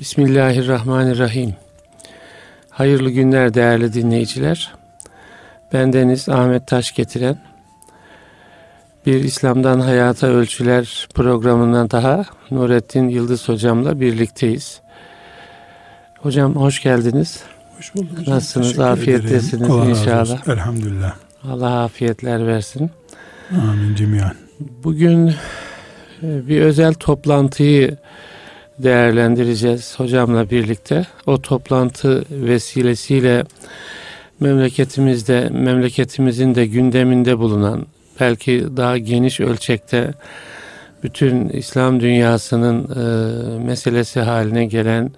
Bismillahirrahmanirrahim. Hayırlı günler değerli dinleyiciler. Bendeniz Ahmet Taş getiren bir İslam'dan Hayata Ölçüler programından daha Nurettin Yıldız hocamla birlikteyiz. Hocam hoş geldiniz. Hoş bulduk hocam. Nasılsınız? Afiyettesiniz inşallah. Elhamdülillah. Allah afiyetler versin. Amin cemiyan. Bugün e, bir özel toplantıyı değerlendireceğiz hocamla birlikte. O toplantı vesilesiyle memleketimizde, memleketimizin de gündeminde bulunan belki daha geniş ölçekte bütün İslam dünyasının e, meselesi haline gelen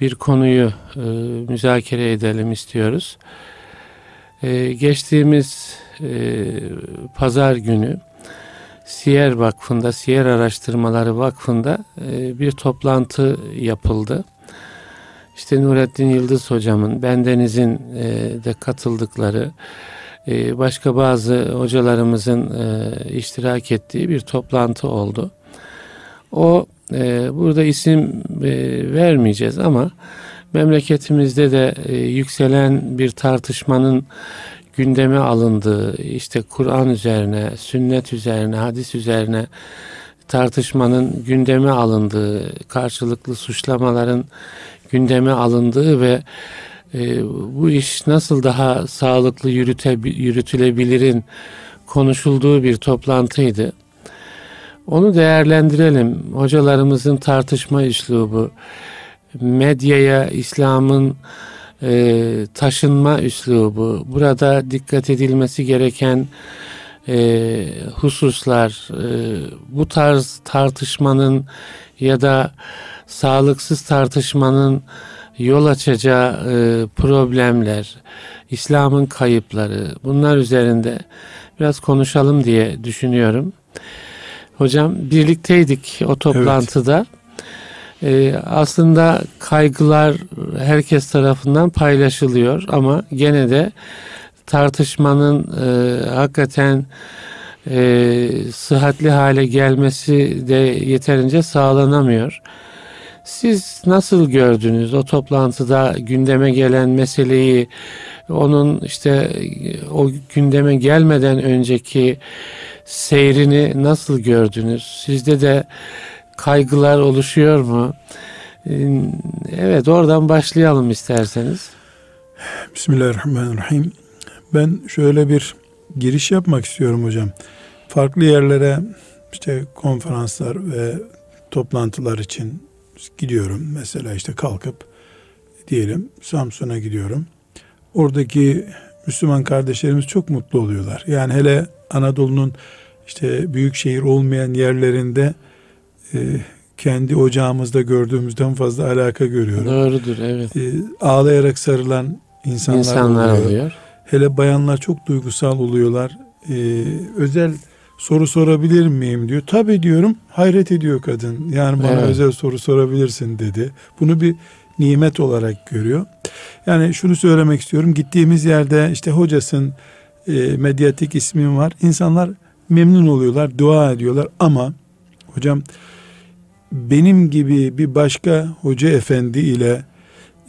bir konuyu e, müzakere edelim istiyoruz. E, geçtiğimiz e, pazar günü Siyer Vakfı'nda, Siyer Araştırmaları Vakfı'nda e, bir toplantı yapıldı. İşte Nurettin Yıldız hocamın, bendenizin e, de katıldıkları, e, başka bazı hocalarımızın e, iştirak ettiği bir toplantı oldu. O e, burada isim e, vermeyeceğiz ama memleketimizde de e, yükselen bir tartışmanın gündeme alındığı, işte Kur'an üzerine, sünnet üzerine, hadis üzerine tartışmanın gündeme alındığı, karşılıklı suçlamaların gündeme alındığı ve e, bu iş nasıl daha sağlıklı yürüte, yürütülebilirin konuşulduğu bir toplantıydı. Onu değerlendirelim. Hocalarımızın tartışma üslubu, medyaya İslam'ın e, taşınma üslubu, burada dikkat edilmesi gereken e, hususlar, e, bu tarz tartışmanın ya da sağlıksız tartışmanın yol açacağı e, problemler, İslam'ın kayıpları bunlar üzerinde biraz konuşalım diye düşünüyorum. Hocam birlikteydik o toplantıda. Ee, aslında kaygılar herkes tarafından paylaşılıyor ama gene de tartışmanın e, hakikaten e, sıhhatli hale gelmesi de yeterince sağlanamıyor. Siz nasıl gördünüz o toplantıda gündeme gelen meseleyi, onun işte o gündeme gelmeden önceki seyrini nasıl gördünüz? Sizde de kaygılar oluşuyor mu? Ee, evet oradan başlayalım isterseniz. Bismillahirrahmanirrahim. Ben şöyle bir giriş yapmak istiyorum hocam. Farklı yerlere işte konferanslar ve toplantılar için gidiyorum. Mesela işte kalkıp diyelim Samsun'a gidiyorum. Oradaki Müslüman kardeşlerimiz çok mutlu oluyorlar. Yani hele Anadolu'nun işte büyük şehir olmayan yerlerinde e, kendi ocağımızda gördüğümüzden fazla alaka görüyorum. Doğrudur evet. E, ağlayarak sarılan insanlar, insanlar oluyor. oluyor. Hele bayanlar çok duygusal oluyorlar. E, özel soru sorabilir miyim diyor. Tabii diyorum. Hayret ediyor kadın. Yani bana evet. özel soru sorabilirsin dedi. Bunu bir nimet olarak görüyor. Yani şunu söylemek istiyorum. Gittiğimiz yerde işte hocasın e, medyatik ismin var. İnsanlar memnun oluyorlar, dua ediyorlar ama hocam benim gibi bir başka hoca efendi ile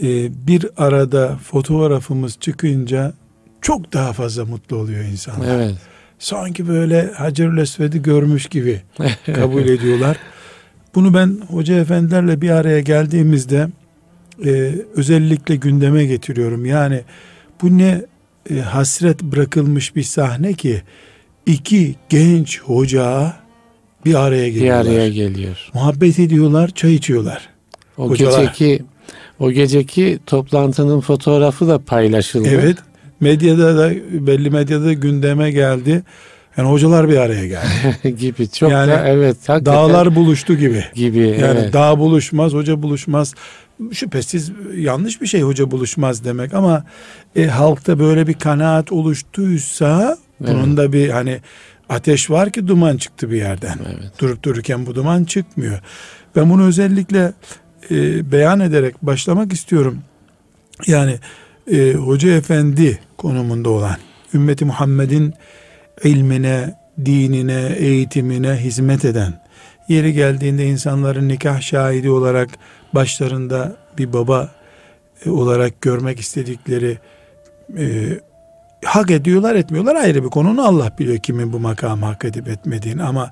e, bir arada fotoğrafımız çıkınca çok daha fazla mutlu oluyor insanlar. Evet. Sanki böyle Hacer Esved'i görmüş gibi kabul ediyorlar. Bunu ben hoca efendilerle bir araya geldiğimizde e, özellikle gündeme getiriyorum. Yani bu ne e, hasret bırakılmış bir sahne ki iki genç hoca bir araya geliyorlar. Bir araya geliyor. Muhabbet ediyorlar, çay içiyorlar. O Hocalar. geceki o geceki toplantının fotoğrafı da paylaşıldı. Evet. Medyada da belli medyada da gündeme geldi. Yani hocalar bir araya geldi. gibi çok yani da evet dağlar buluştu gibi. Gibi yani evet. dağ buluşmaz, hoca buluşmaz. Şüphesiz yanlış bir şey hoca buluşmaz demek ama e, halkta böyle bir kanaat oluştuysa evet. bunun da bir hani ateş var ki duman çıktı bir yerden. Evet. Durup dururken bu duman çıkmıyor. Ben bunu özellikle e, beyan ederek başlamak istiyorum. Yani e, Hoca Efendi konumunda olan ümmeti Muhammed'in ilmine, dinine, eğitimine hizmet eden, yeri geldiğinde insanların nikah şahidi olarak başlarında bir baba e, olarak görmek istedikleri e, hak ediyorlar etmiyorlar ayrı bir konu. Onu Allah biliyor kimin bu makamı hak edip etmediğini ama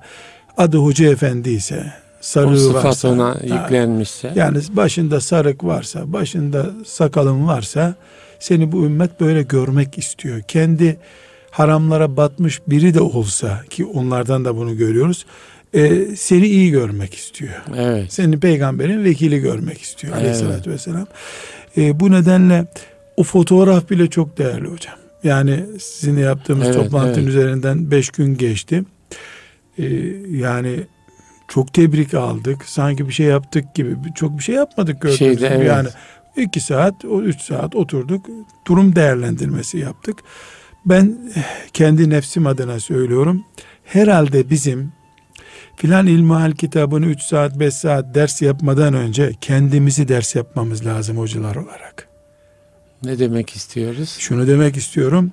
adı hoca efendi ise sarığı varsa ona yüklenmişse. yani başında sarık varsa başında sakalın varsa seni bu ümmet böyle görmek istiyor. Kendi haramlara batmış biri de olsa ki onlardan da bunu görüyoruz. e, seni iyi görmek istiyor. Evet. Seni peygamberin vekili görmek istiyor Evet. aleyhissalatü vesselam. E, bu nedenle o fotoğraf bile çok değerli hocam. Yani sizinle yaptığımız Evet, toplantının evet. üzerinden beş gün geçti. E, yani çok tebrik aldık. Sanki bir şey yaptık gibi. Çok bir şey yapmadık gördüğünüz Şeyde, gibi. evet. Yani iki saat, o üç saat oturduk. Durum değerlendirmesi yaptık. Ben kendi nefsim adına söylüyorum. Herhalde bizim filan ilmihal kitabını 3 saat 5 saat ders yapmadan önce kendimizi ders yapmamız lazım hocalar olarak. Ne demek istiyoruz? Şunu demek istiyorum.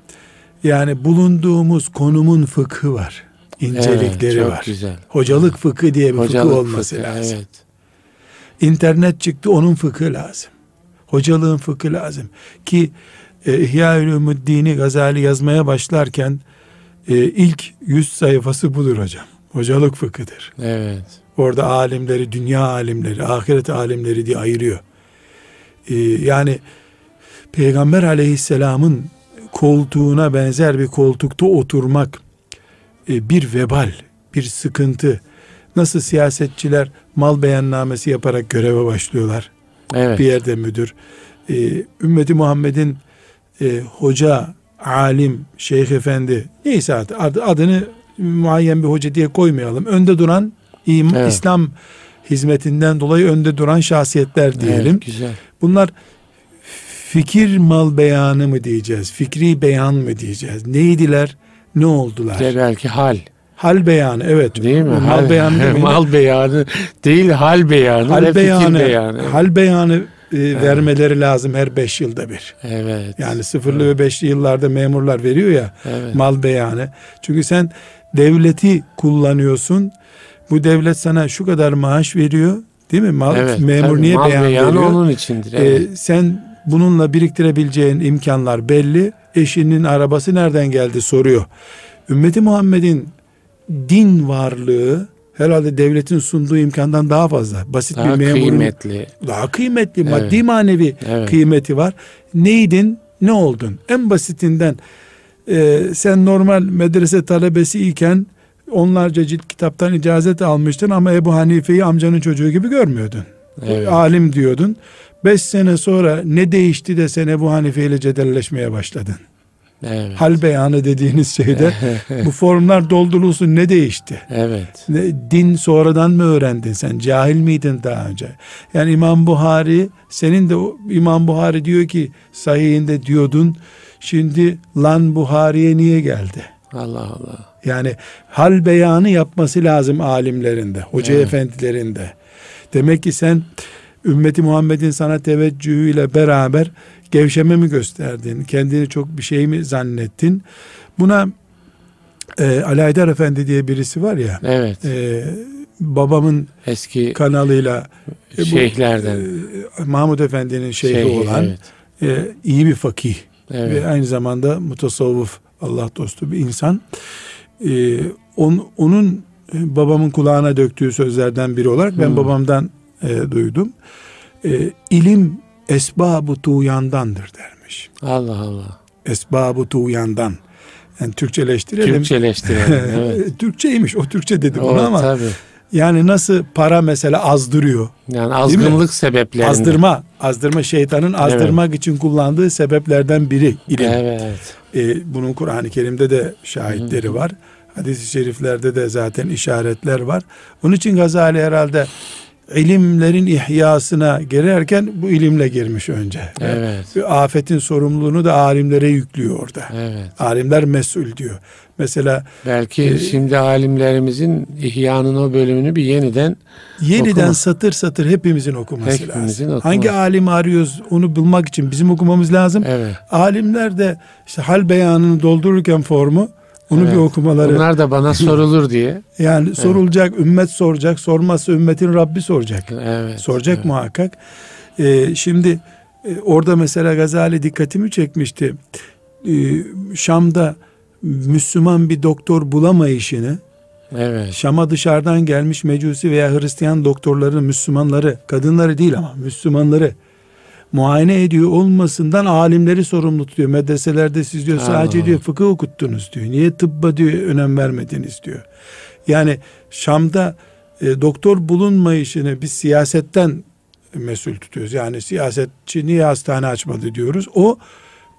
Yani bulunduğumuz konumun fıkhı var. incelikleri Evet, çok var. güzel. Hocalık fıkhı diye bir Hocalık fıkhı olması fıkhı, lazım. Evet. İnternet çıktı onun fıkhı lazım. Hocalığın fıkhı lazım. Ki e, İhya-ül Dini Gazali yazmaya başlarken e, ilk 100 sayfası budur hocam. Hocalık fıkhıdır. Evet. Orada alimleri, dünya alimleri, ahiret alimleri diye ayırıyor. Ee, yani Peygamber aleyhisselamın koltuğuna benzer bir koltukta oturmak e, bir vebal, bir sıkıntı. Nasıl siyasetçiler mal beyannamesi yaparak göreve başlıyorlar. Evet. Bir yerde müdür. Ee, ümmeti Muhammed'in e, hoca, alim, şeyh efendi neyse artık adı, adını muayyen bir hoca diye koymayalım. Önde duran im, Evet. İslam hizmetinden dolayı önde duran şahsiyetler diyelim. Evet, güzel. Bunlar fikir mal beyanı mı diyeceğiz? Fikri beyan mı diyeceğiz? Neydiler? Ne oldular? De belki hal. Hal beyanı evet. Değil mi? Mal hal, beyanı demeyin. mal beyanı değil hal beyanı hal beyanı, beyanı. hal beyanı e, vermeleri lazım her beş yılda bir. Evet. Yani sıfırlı ve beşli yıllarda memurlar veriyor ya evet. mal beyanı. Çünkü sen devleti kullanıyorsun. Bu devlet sana şu kadar maaş veriyor. Değil mi? Mal, evet, memur tabii, niye mal beyan beyanı veriyor? onun içindir. Ee, Evet. sen bununla biriktirebileceğin imkanlar belli. Eşinin arabası nereden geldi soruyor. Ümmeti Muhammed'in din varlığı herhalde devletin sunduğu imkandan daha fazla. Basit Daha bir memurun kıymetli. daha kıymetli, Evet. maddi manevi Evet. kıymeti var. Neydin, ne oldun? En basitinden e, sen normal medrese talebesi iken onlarca cilt kitaptan icazet almıştın ama Ebu Hanife'yi amcanın çocuğu gibi görmüyordun. Evet. Alim diyordun. Beş sene sonra ne değişti de sen Ebu Hanife ile cedelleşmeye başladın. Evet. Hal beyanı dediğiniz şeyde bu formlar doldurulsun ne değişti? evet. Ne, din sonradan mı öğrendin sen? Cahil miydin daha önce? Yani İmam Buhari senin de İmam Buhari diyor ki sahihinde diyordun şimdi lan Buhari'ye niye geldi? Allah Allah. Yani hal beyanı yapması lazım alimlerinde, hoca Evet. efendilerinde. Demek ki sen ümmeti Muhammed'in sana teveccühüyle beraber gevşeme mi gösterdin? Kendini çok bir şey mi zannettin? Buna e, Ali Haydar Efendi diye birisi var ya, Evet. e, babamın Eski kanalıyla e, şeyhlerden. e, Mahmud Efendi'nin şeyhi, Şeyhi, olan Evet. e, iyi bir fakih Evet. ve aynı zamanda mutasavvıf Allah dostu bir insan. Ee, on- onun e, babamın kulağına döktüğü sözlerden biri olarak ben Hmm. babamdan e, duydum. E, ilim esbab-ı tuğyandandır dermiş. Allah Allah. Esbab-ı tuğyandan. Yani Türkçeleştirelim. Türkçeleştirelim. Evet. Türkçeymiş o Türkçe dedi bunu ama tabii. yani nasıl para mesela azdırıyor. Yani azgınlık sebeplerinden. Azdırma, azdırma şeytanın azdırmak için kullandığı sebeplerden biri ilim. Evet. E, bunun Kur'an-ı Kerim'de de şahitleri var. Hadis-i şeriflerde de zaten işaretler var. Onun için Gazali herhalde ilimlerin ihyasına girerken bu ilimle girmiş önce. Evet. Bir afetin sorumluluğunu da alimlere yüklüyor orada. Evet. Alimler mesul diyor. Mesela Belki Ee, şimdi alimlerimizin İhya'nın o bölümünü bir yeniden yeniden Okuma. satır satır hepimizin okuması Hepimizin lazım. okuması. Hangi alimi arıyoruz onu bulmak için bizim okumamız lazım. evet. Alimler de işte hal beyanını doldururken formu Onu Evet. bir okumaları. Bunlar da bana sorulur diye. yani sorulacak, ümmet soracak. Sormazsa ümmetin Rabbi soracak. Evet. soracak evet. muhakkak. Ee, şimdi e, orada mesela Gazali dikkatimi çekmişti. Ee, Şam'da Müslüman bir doktor bulamayışını Evet. Şam'a dışarıdan gelmiş Mecusi veya Hristiyan doktorların Müslümanları, kadınları değil ama Müslümanları muayene ediyor olmasından alimleri sorumlu tutuyor. Medreselerde siz diyor sadece Allah diyor fıkıh okuttunuz diyor. Niye tıbba diyor önem vermediniz diyor. Yani Şam'da e, doktor bulunmayışını biz siyasetten mesul tutuyoruz. Yani siyasetçi niye hastane açmadı diyoruz. O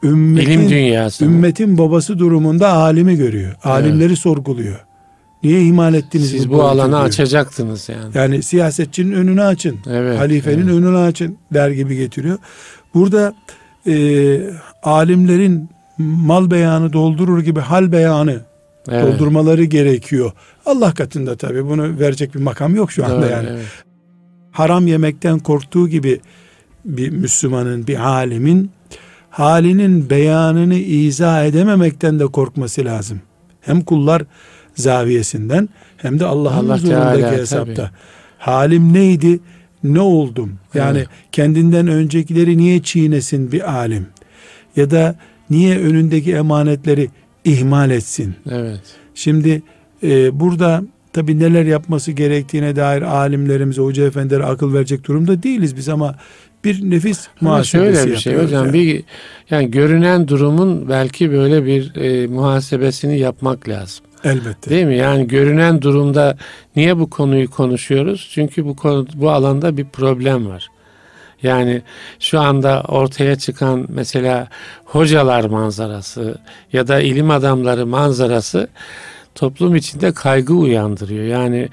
ümmetin, İlim dünyası. ümmetin babası durumunda alimi görüyor. Alimleri sorguluyor. Niye ihmal ettiniz? Siz bu boyutu alanı diyor. açacaktınız yani. Yani siyasetçinin önünü açın. Evet. halifenin evet. önünü açın der gibi getiriyor. Burada e, alimlerin mal beyanı doldurur gibi hal beyanı Evet. doldurmaları gerekiyor. Allah katında tabii bunu verecek bir makam yok şu anda Doğru, yani. evet. Haram yemekten korktuğu gibi bir Müslümanın, bir alimin halinin beyanını izah edememekten de korkması lazım. Hem kullar zaviyesinden hem de Allah'ın Allah huzurundaki Teala, hesapta. tabii. Halim neydi? Ne oldum? Yani Evet. kendinden öncekileri niye çiğnesin bir alim? Ya da niye önündeki emanetleri ihmal etsin? Evet. Şimdi e, burada tabi neler yapması gerektiğine dair alimlerimize, hoca efendilere akıl verecek durumda değiliz biz ama bir nefis muhasebesi şöyle bir şey hocam yani. bir yani görünen durumun belki böyle bir e, muhasebesini yapmak lazım. Elbette. Değil mi? Yani görünen durumda niye bu konuyu konuşuyoruz? Çünkü bu konu bu alanda bir problem var. Yani şu anda ortaya çıkan mesela hocalar manzarası ya da ilim adamları manzarası toplum içinde kaygı uyandırıyor. Yani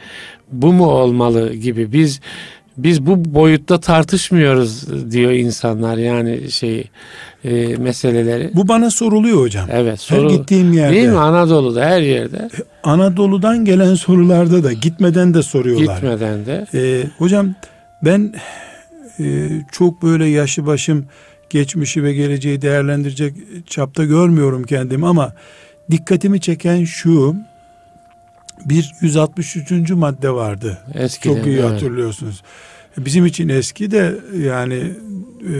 bu mu olmalı gibi biz biz bu boyutta tartışmıyoruz diyor insanlar yani şey e, meseleleri. Bu bana soruluyor hocam. Evet Her soru gittiğim yerde. değil mi Anadolu'da her yerde Anadolu'dan gelen sorularda da gitmeden de soruyorlar. gitmeden de Ee, hocam ben e, çok böyle yaşı başım geçmişi ve geleceği değerlendirecek çapta görmüyorum kendimi ama dikkatimi çeken şu bir 163. madde vardı. eskiden Çok iyi evet. hatırlıyorsunuz. Bizim için eski de yani e,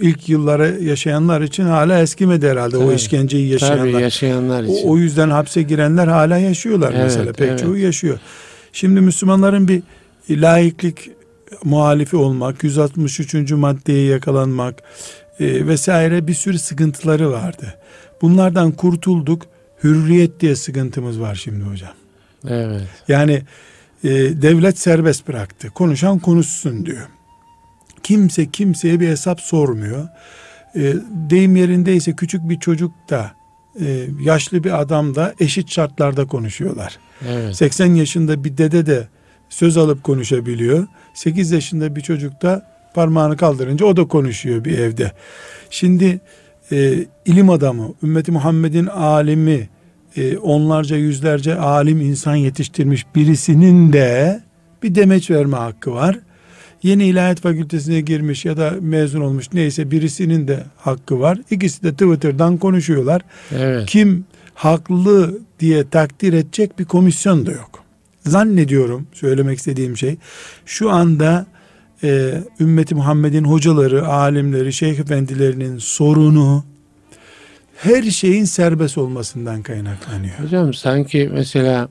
ilk yıllara yaşayanlar için hala eskimedi herhalde o Tabii. işkenceyi yaşayanlar. Tabii yaşayanlar için. O, o yüzden hapse girenler hala yaşıyorlar Evet, mesela. Pek evet. çoğu yaşıyor. Şimdi Müslümanların bir laiklik muhalifi olmak, 163. maddeye yakalanmak e, vesaire bir sürü sıkıntıları vardı. Bunlardan kurtulduk. Hürriyet diye sıkıntımız var şimdi hocam. Evet. Yani e, devlet serbest bıraktı. Konuşan konuşsun diyor. Kimse kimseye bir hesap sormuyor. E, deyim yerindeyse küçük bir çocuk da e, yaşlı bir adam da eşit şartlarda konuşuyorlar. Evet. 80 yaşında bir dede de söz alıp konuşabiliyor. 8 yaşında bir çocuk da parmağını kaldırınca o da konuşuyor bir evde. Şimdi e, ilim adamı, ümmeti Muhammed'in alimi, e, onlarca yüzlerce alim insan yetiştirmiş birisinin de bir demeç verme hakkı var. Yeni ilahiyat fakültesine girmiş ya da mezun olmuş neyse birisinin de hakkı var. İkisi de Twitter'dan konuşuyorlar. Evet. Kim haklı diye takdir edecek bir komisyon da yok. Zannediyorum söylemek istediğim şey şu anda e, ümmeti Muhammed'in hocaları, alimleri, şeyh efendilerinin sorunu her şeyin serbest olmasından kaynaklanıyor. Hocam sanki mesela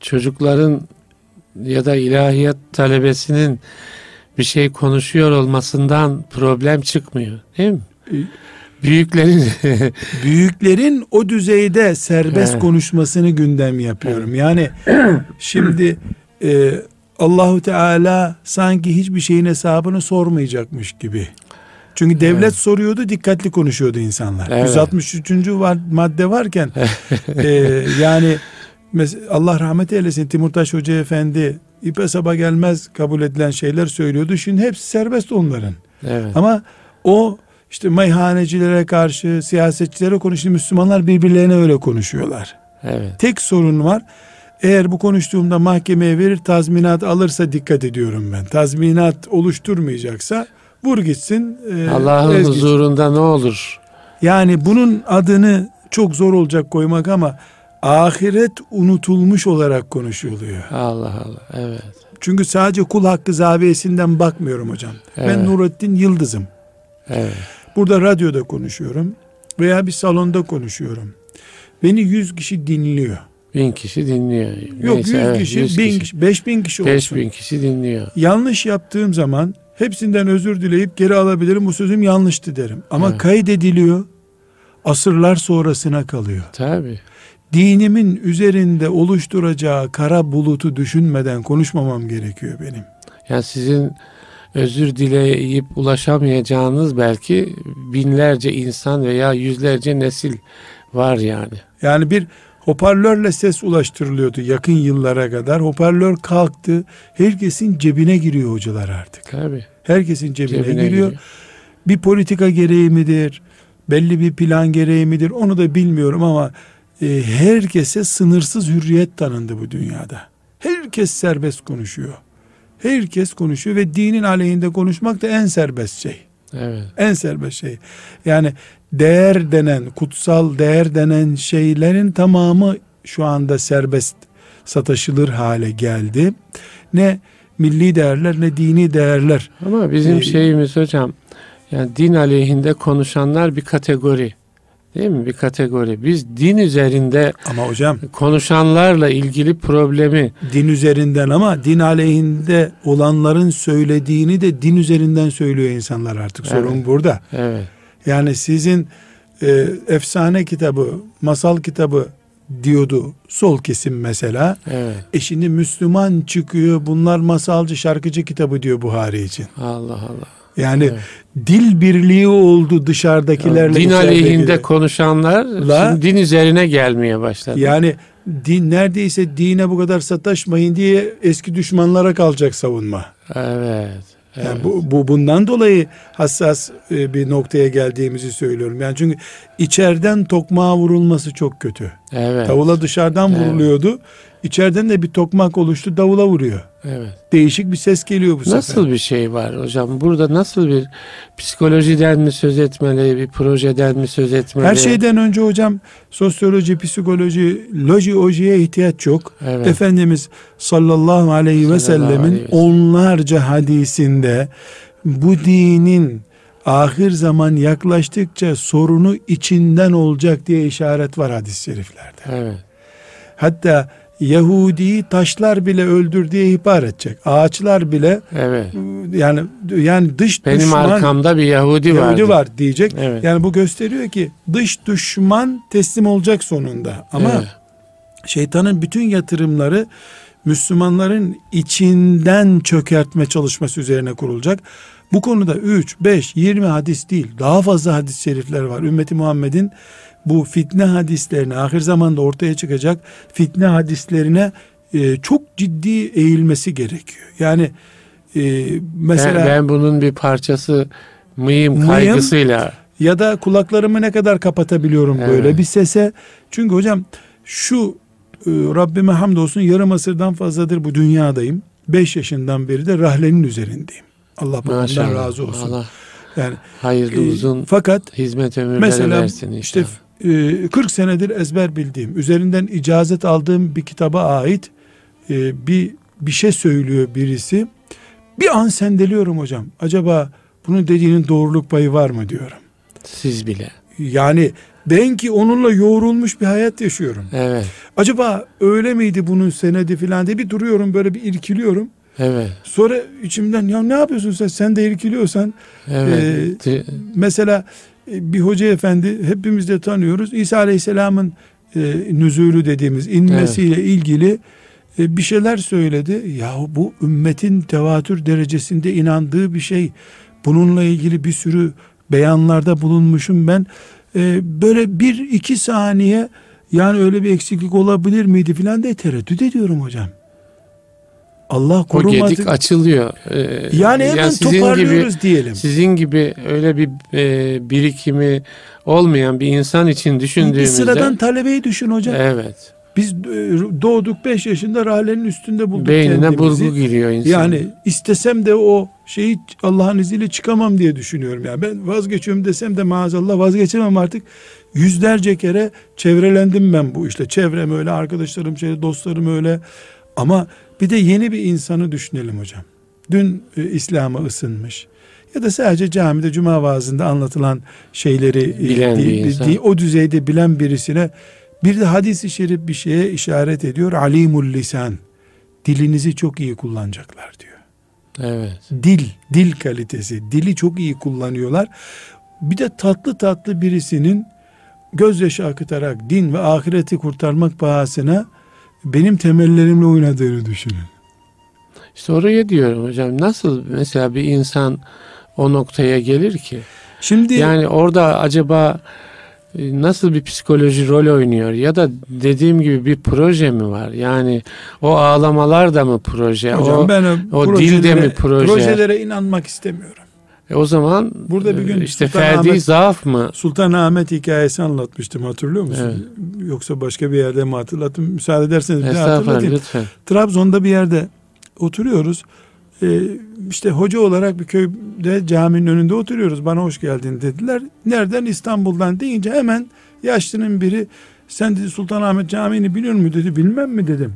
çocukların ya da ilahiyat talebesinin bir şey konuşuyor olmasından problem çıkmıyor. Değil mi? E, Büyüklerin Büyüklerin o düzeyde serbest Evet. konuşmasını gündem yapıyorum. Yani şimdi e, Allahu Teala sanki hiçbir şeyin hesabını sormayacakmış gibi. Çünkü devlet Evet. soruyordu, dikkatli konuşuyordu insanlar. Evet. 163. Var, madde varken e, yani Allah rahmet eylesin Timurtaş Hoca Efendi ipe saba gelmez kabul edilen şeyler söylüyordu. Şimdi hepsi serbest onların. evet. Ama o işte meyhanecilere karşı siyasetçilere konuşuyor. Müslümanlar birbirlerine öyle konuşuyorlar. Evet. Tek sorun var. Eğer bu konuştuğumda mahkemeye verir tazminat alırsa dikkat ediyorum ben. Tazminat oluşturmayacaksa vur gitsin. e, Allah'ın ez gitsin. huzurunda ne olur? Yani bunun adını çok zor olacak koymak ama ahiret unutulmuş olarak konuşuluyor. Allah Allah. Evet. Çünkü sadece kul hakkı zaviyesinden bakmıyorum hocam. Evet. Ben Nurettin Yıldız'ım. Evet. Burada radyoda konuşuyorum veya bir salonda konuşuyorum. Beni yüz kişi dinliyor. Bin kişi dinliyor. Yok Neyse, yüz evet, kişi, bin kişi, beş bin kişi Beş olsun. bin kişi dinliyor. Yanlış yaptığım zaman hepsinden özür dileyip geri alabilirim. Bu sözüm yanlıştı derim. Ama Evet. kaydediliyor. Asırlar sonrasına kalıyor. Tabii. Dinimin üzerinde oluşturacağı kara bulutu düşünmeden konuşmamam gerekiyor benim. Yani sizin özür dileyip ulaşamayacağınız belki binlerce insan veya yüzlerce nesil var yani. Yani bir hoparlörle ses ulaştırılıyordu yakın yıllara kadar. Hoparlör kalktı. Herkesin cebine giriyor hocalar artık. Tabii. Herkesin cebine, Cebine giriyor. giriyor. Bir politika gereği midir? Belli bir plan gereği midir? Onu da bilmiyorum ama e, herkese sınırsız hürriyet tanındı bu dünyada. Herkes serbest konuşuyor. Herkes konuşuyor ve dinin aleyhinde konuşmak da en serbest şey. Evet. En serbest şey. Yani değer denen, kutsal değer denen şeylerin tamamı şu anda serbest sataşılır hale geldi. Ne milli değerler ne dini değerler. Ama bizim Ee, şeyimiz hocam yani din aleyhinde konuşanlar bir kategori. Değil mi? Bir kategori. Biz din üzerinde Ama hocam konuşanlarla ilgili problemi din üzerinden ama din aleyhinde olanların söylediğini de din üzerinden söylüyor insanlar artık. Sorun Evet. burada. evet. Yani sizin e, efsane kitabı, masal kitabı diyordu sol kesim mesela. Evet. E şimdi Müslüman çıkıyor bunlar masalcı şarkıcı kitabı diyor Buhari için. Allah Allah. Yani Evet. dil birliği oldu dışarıdakilerle. din aleyhinde konuşanlar La- şimdi din üzerine gelmeye başladı. Yani din neredeyse dine bu kadar sataşmayın diye eski düşmanlara kalacak savunma. Evet. Evet. Yani bu, bu bundan dolayı hassas e, bir noktaya geldiğimizi söylüyorum. Yani çünkü içeriden tokmağa vurulması çok kötü. evet. Davula dışarıdan Evet. vuruluyordu. İçeriden de bir tokmak oluştu davula vuruyor. Evet. Değişik bir ses geliyor bu Nasıl sefer. bir şey var hocam? Burada nasıl bir psikolojiden mi söz etmeli, bir projeden mi söz etmeli? Her şeyden önce hocam sosyoloji, psikoloji, lojiye ihtiyaç yok. Evet. Efendimiz sallallahu aleyhi ve sellemin onlarca hadisinde bu dinin ahir zaman yaklaştıkça sorunu içinden olacak diye işaret var hadis-i şeriflerde. Evet. Hatta Yahudi'yi taşlar bile öldür diye ihbar edecek. Ağaçlar bile Evet. yani yani dış Benim düşman arkamda bir Yahudi, Yahudi vardı. var diyecek. Evet. Yani bu gösteriyor ki dış düşman teslim olacak sonunda. Ama Evet. şeytanın bütün yatırımları Müslümanların içinden çökertme çalışması üzerine kurulacak. Bu konuda 3, 5, 20 hadis değil daha fazla hadis-i şerifler var. Ümmeti Muhammed'in bu fitne hadislerine ahir zamanda ortaya çıkacak fitne hadislerine e, çok ciddi eğilmesi gerekiyor. Yani e, mesela ben, ben bunun bir parçası mıyım Mıyım? kaygısıyla. ya da kulaklarımı ne kadar kapatabiliyorum Evet. böyle bir sese. Çünkü hocam şu e, Rabbime hamdolsun yarım asırdan fazladır bu dünyadayım. 5 yaşından beri de rahlenin üzerindeyim. Allah babamdan razı olsun. Allah Yani hayırlı e, uzun fakat hizmet ömürleri mesela versin işte inşallah. e, 40 senedir ezber bildiğim, üzerinden icazet aldığım bir kitaba ait e, bir bir şey söylüyor birisi. Bir an sendeliyorum hocam. Acaba bunun dediğinin doğruluk payı var mı diyorum. Siz bile. Yani ben ki onunla yoğrulmuş bir hayat yaşıyorum. Evet. Acaba öyle miydi bunun senedi filan diye bir duruyorum böyle bir irkiliyorum. Evet. Sonra içimden ya ne yapıyorsun sen sen de irkiliyorsan Evet. Ee, mesela e, bir hoca efendi hepimiz de tanıyoruz. İsa Aleyhisselam'ın e, nüzulü dediğimiz inmesiyle ilgili e, bir şeyler söyledi. Ya bu ümmetin tevatür derecesinde inandığı bir şey. Bununla ilgili bir sürü beyanlarda bulunmuşum ben. E, böyle bir iki saniye yani öyle bir eksiklik olabilir miydi filan diye tereddüt ediyorum hocam. Allah o korumadı. gedik açılıyor. Ee, Yani hemen sizin gibi toparlıyoruz diyelim. sizin gibi öyle bir e, birikimi olmayan bir insan için Bir düşündüğümüzde sıradan talebeyi düşün hocam. evet. Biz e, doğduk 5 yaşında rahlenin üstünde bulduk Beynine kendimizi. burgu giriyor insan. Yani istesem de o şeyi Allah'ın izniyle çıkamam diye düşünüyorum. Yani ben vazgeçiyorum desem de maazallah vazgeçemem artık. Yüzlerce kere çevrelendim ben bu işte. Çevrem öyle, arkadaşlarım şey, dostlarım öyle. Ama bir de yeni bir insanı düşünelim hocam. Dün e, İslam'a ısınmış. Ya da sadece camide cuma vaazında anlatılan şeyleri e, Bilen bir di- insan. di- o düzeyde bilen birisine bir de hadisi şerif bir şeye işaret ediyor. Alimul lisan. Dilinizi çok iyi kullanacaklar diyor. Evet. Dil, dil kalitesi. Dili çok iyi kullanıyorlar. Bir de tatlı tatlı birisinin gözyaşı akıtarak din ve ahireti kurtarmak pahasına benim temellerimle oynadığını düşünün. İşte oraya diyorum hocam. Nasıl mesela bir insan o noktaya gelir ki? Şimdi Yani orada acaba e, nasıl bir psikoloji rol oynuyor ya da dediğim gibi bir proje mi var? Yani o ağlamalar da mı proje? hocam o, ben o projelere- dilde mi proje? projelere inanmak istemiyorum. E, o zaman Burada bir gün e, işte Sultanahmet- ferdi zaaf mı? Sultanahmet hikayesi anlatmıştım hatırlıyor musun? Yoksa başka bir yerde mi hatırlattım? Müsaade ederseniz bir daha hatırlatayım. lütfen. Trabzon'da bir yerde oturuyoruz. Ee, işte hoca olarak bir köyde caminin önünde oturuyoruz. Bana hoş geldin dediler. Nereden? İstanbul'dan deyince hemen yaşlının biri sen dedi Sultanahmet Camii'ni biliyor musun dedi. Bilmem mi dedim.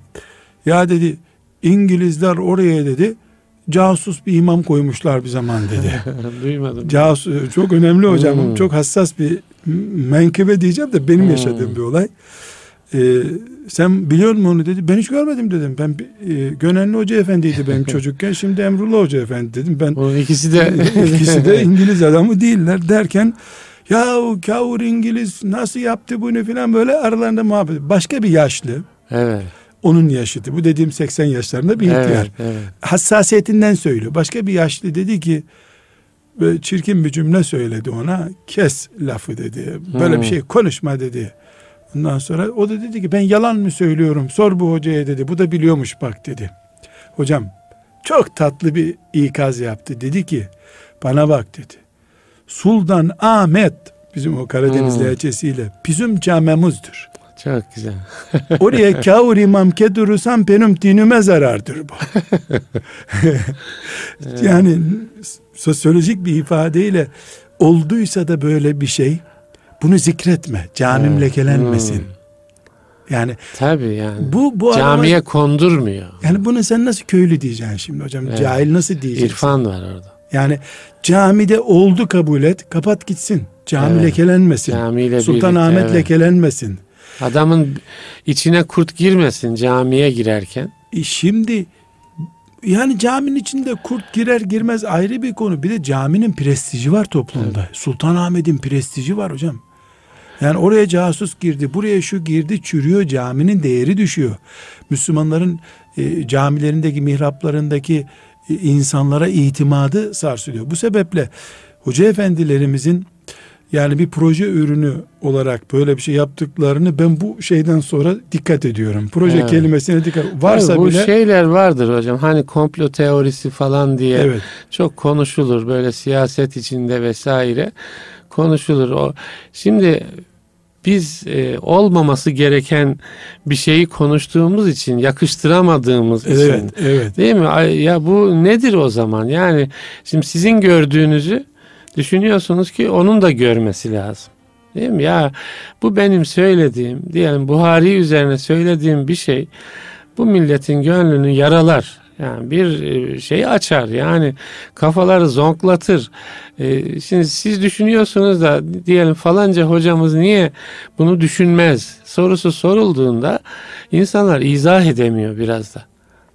Ya dedi İngilizler oraya dedi casus bir imam koymuşlar bir zaman dedi. Duymadım. Casus çok önemli hocam. Hmm. Çok hassas bir menkıbe diyeceğim de benim Hmm. yaşadığım bir olay. Ee, sen biliyor musun onu dedi. Ben hiç görmedim dedim. Ben e, Gönenli Hoca Efendi'ydi benim çocukken. Şimdi Emrullah Hoca Efendi dedim. Ben Bunun ikisi de ikisi de İngiliz adamı değiller derken ya kavur İngiliz nasıl yaptı bunu filan böyle aralarında muhabbet. Başka bir yaşlı evet. Onun yaşıtı. Bu dediğim 80 yaşlarında bir ihtiyar Evet, evet. hassasiyetinden söylüyor. Başka bir yaşlı dedi ki böyle çirkin bir cümle söyledi ona. Kes lafı dedi. Böyle Hmm. bir şey konuşma dedi. Ondan sonra o da dedi ki ben yalan mı söylüyorum? Sor bu hocaya dedi. Bu da biliyormuş bak dedi. Hocam çok tatlı bir ikaz yaptı. Dedi ki bana bak dedi. Sultan Ahmet bizim o Karadeniz Hmm. lehçesiyle bizim camemuzdur. Çok güzel. Oraya kavur imam kedurursam benim dinime zarardır bu. yani sosyolojik bir ifadeyle olduysa da böyle bir şey bunu zikretme. Camim Evet. lekelenmesin. Hmm. Yani Tabii yani. bu bu Camiye kondurmuyor. yani bunu sen nasıl köylü diyeceksin şimdi hocam? Evet. Cahil nasıl diyeceksin? İrfan var orada. Yani camide oldu kabul et. Kapat gitsin. Cami Evet. lekelenmesin. Camiyle Sultanahmet evet. lekelenmesin. Adamın içine kurt girmesin camiye girerken. E şimdi yani caminin içinde kurt girer girmez ayrı bir konu. Bir de caminin prestiji var toplumda. Sultanahmet'in prestiji var hocam. Yani oraya casus girdi, buraya şu girdi, çürüyor, caminin değeri düşüyor. Müslümanların e, camilerindeki, mihraplarındaki e, insanlara itimadı sarsılıyor. Bu sebeple hoca efendilerimizin yani bir proje ürünü olarak böyle bir şey yaptıklarını ben bu şeyden sonra dikkat ediyorum. Proje Evet. kelimesine dikkat. Varsa Tabii bu bile şeyler vardır hocam. Hani komplo teorisi falan diye evet. çok konuşulur böyle siyaset içinde vesaire konuşulur. O şimdi biz e, olmaması gereken bir şeyi konuştuğumuz için yakıştıramadığımız için Evet, evet. Değil mi? Ya bu nedir o zaman? Yani şimdi sizin gördüğünüzü düşünüyorsunuz ki onun da görmesi lazım. Değil mi? Ya bu benim söylediğim, diyelim Buhari üzerine söylediğim bir şey bu milletin gönlünü yaralar. Yani bir şey açar yani kafaları zonklatır. E, Şimdi siz düşünüyorsunuz da diyelim falanca hocamız niye bunu düşünmez sorusu sorulduğunda insanlar izah edemiyor biraz da.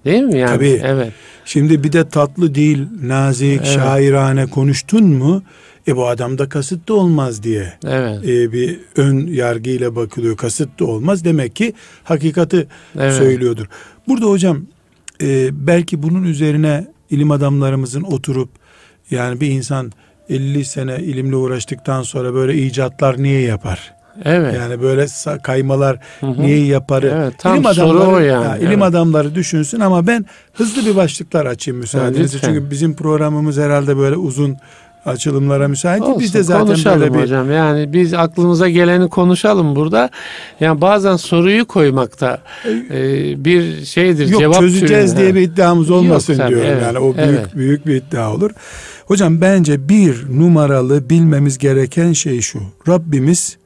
Değil mi yani? Tabii. Evet. Şimdi bir de tatlı değil, nazik, Evet. şairane konuştun mu? E bu adamda kasıt da olmaz diye Evet. e, bir ön yargıyla bakılıyor. Kasıt da olmaz. Demek ki hakikati Evet. söylüyordur. Burada hocam e, belki bunun üzerine ilim adamlarımızın oturup yani bir insan 50 sene ilimle uğraştıktan sonra böyle icatlar niye yapar? Evet. Yani böyle kaymalar Hı hı. niye yaparı? Evet, tam soru o yani. Ha, ilim Evet. adamları düşünsün ama ben hızlı bir başlıklar açayım müsaadenizle. lütfen. Çünkü bizim programımız herhalde böyle uzun açılımlara müsait. Olsun, Biz de zaten konuşalım böyle bir hocam. Yani biz aklımıza geleni konuşalım burada. Yani bazen soruyu koymakta e, bir şeydir. Yok cevap çözeceğiz türü- diye bir iddiamız olmasın tabii, diyorum. evet, yani o büyük evet. büyük bir iddia olur. Hocam bence bir numaralı bilmemiz gereken şey şu. Rabbimiz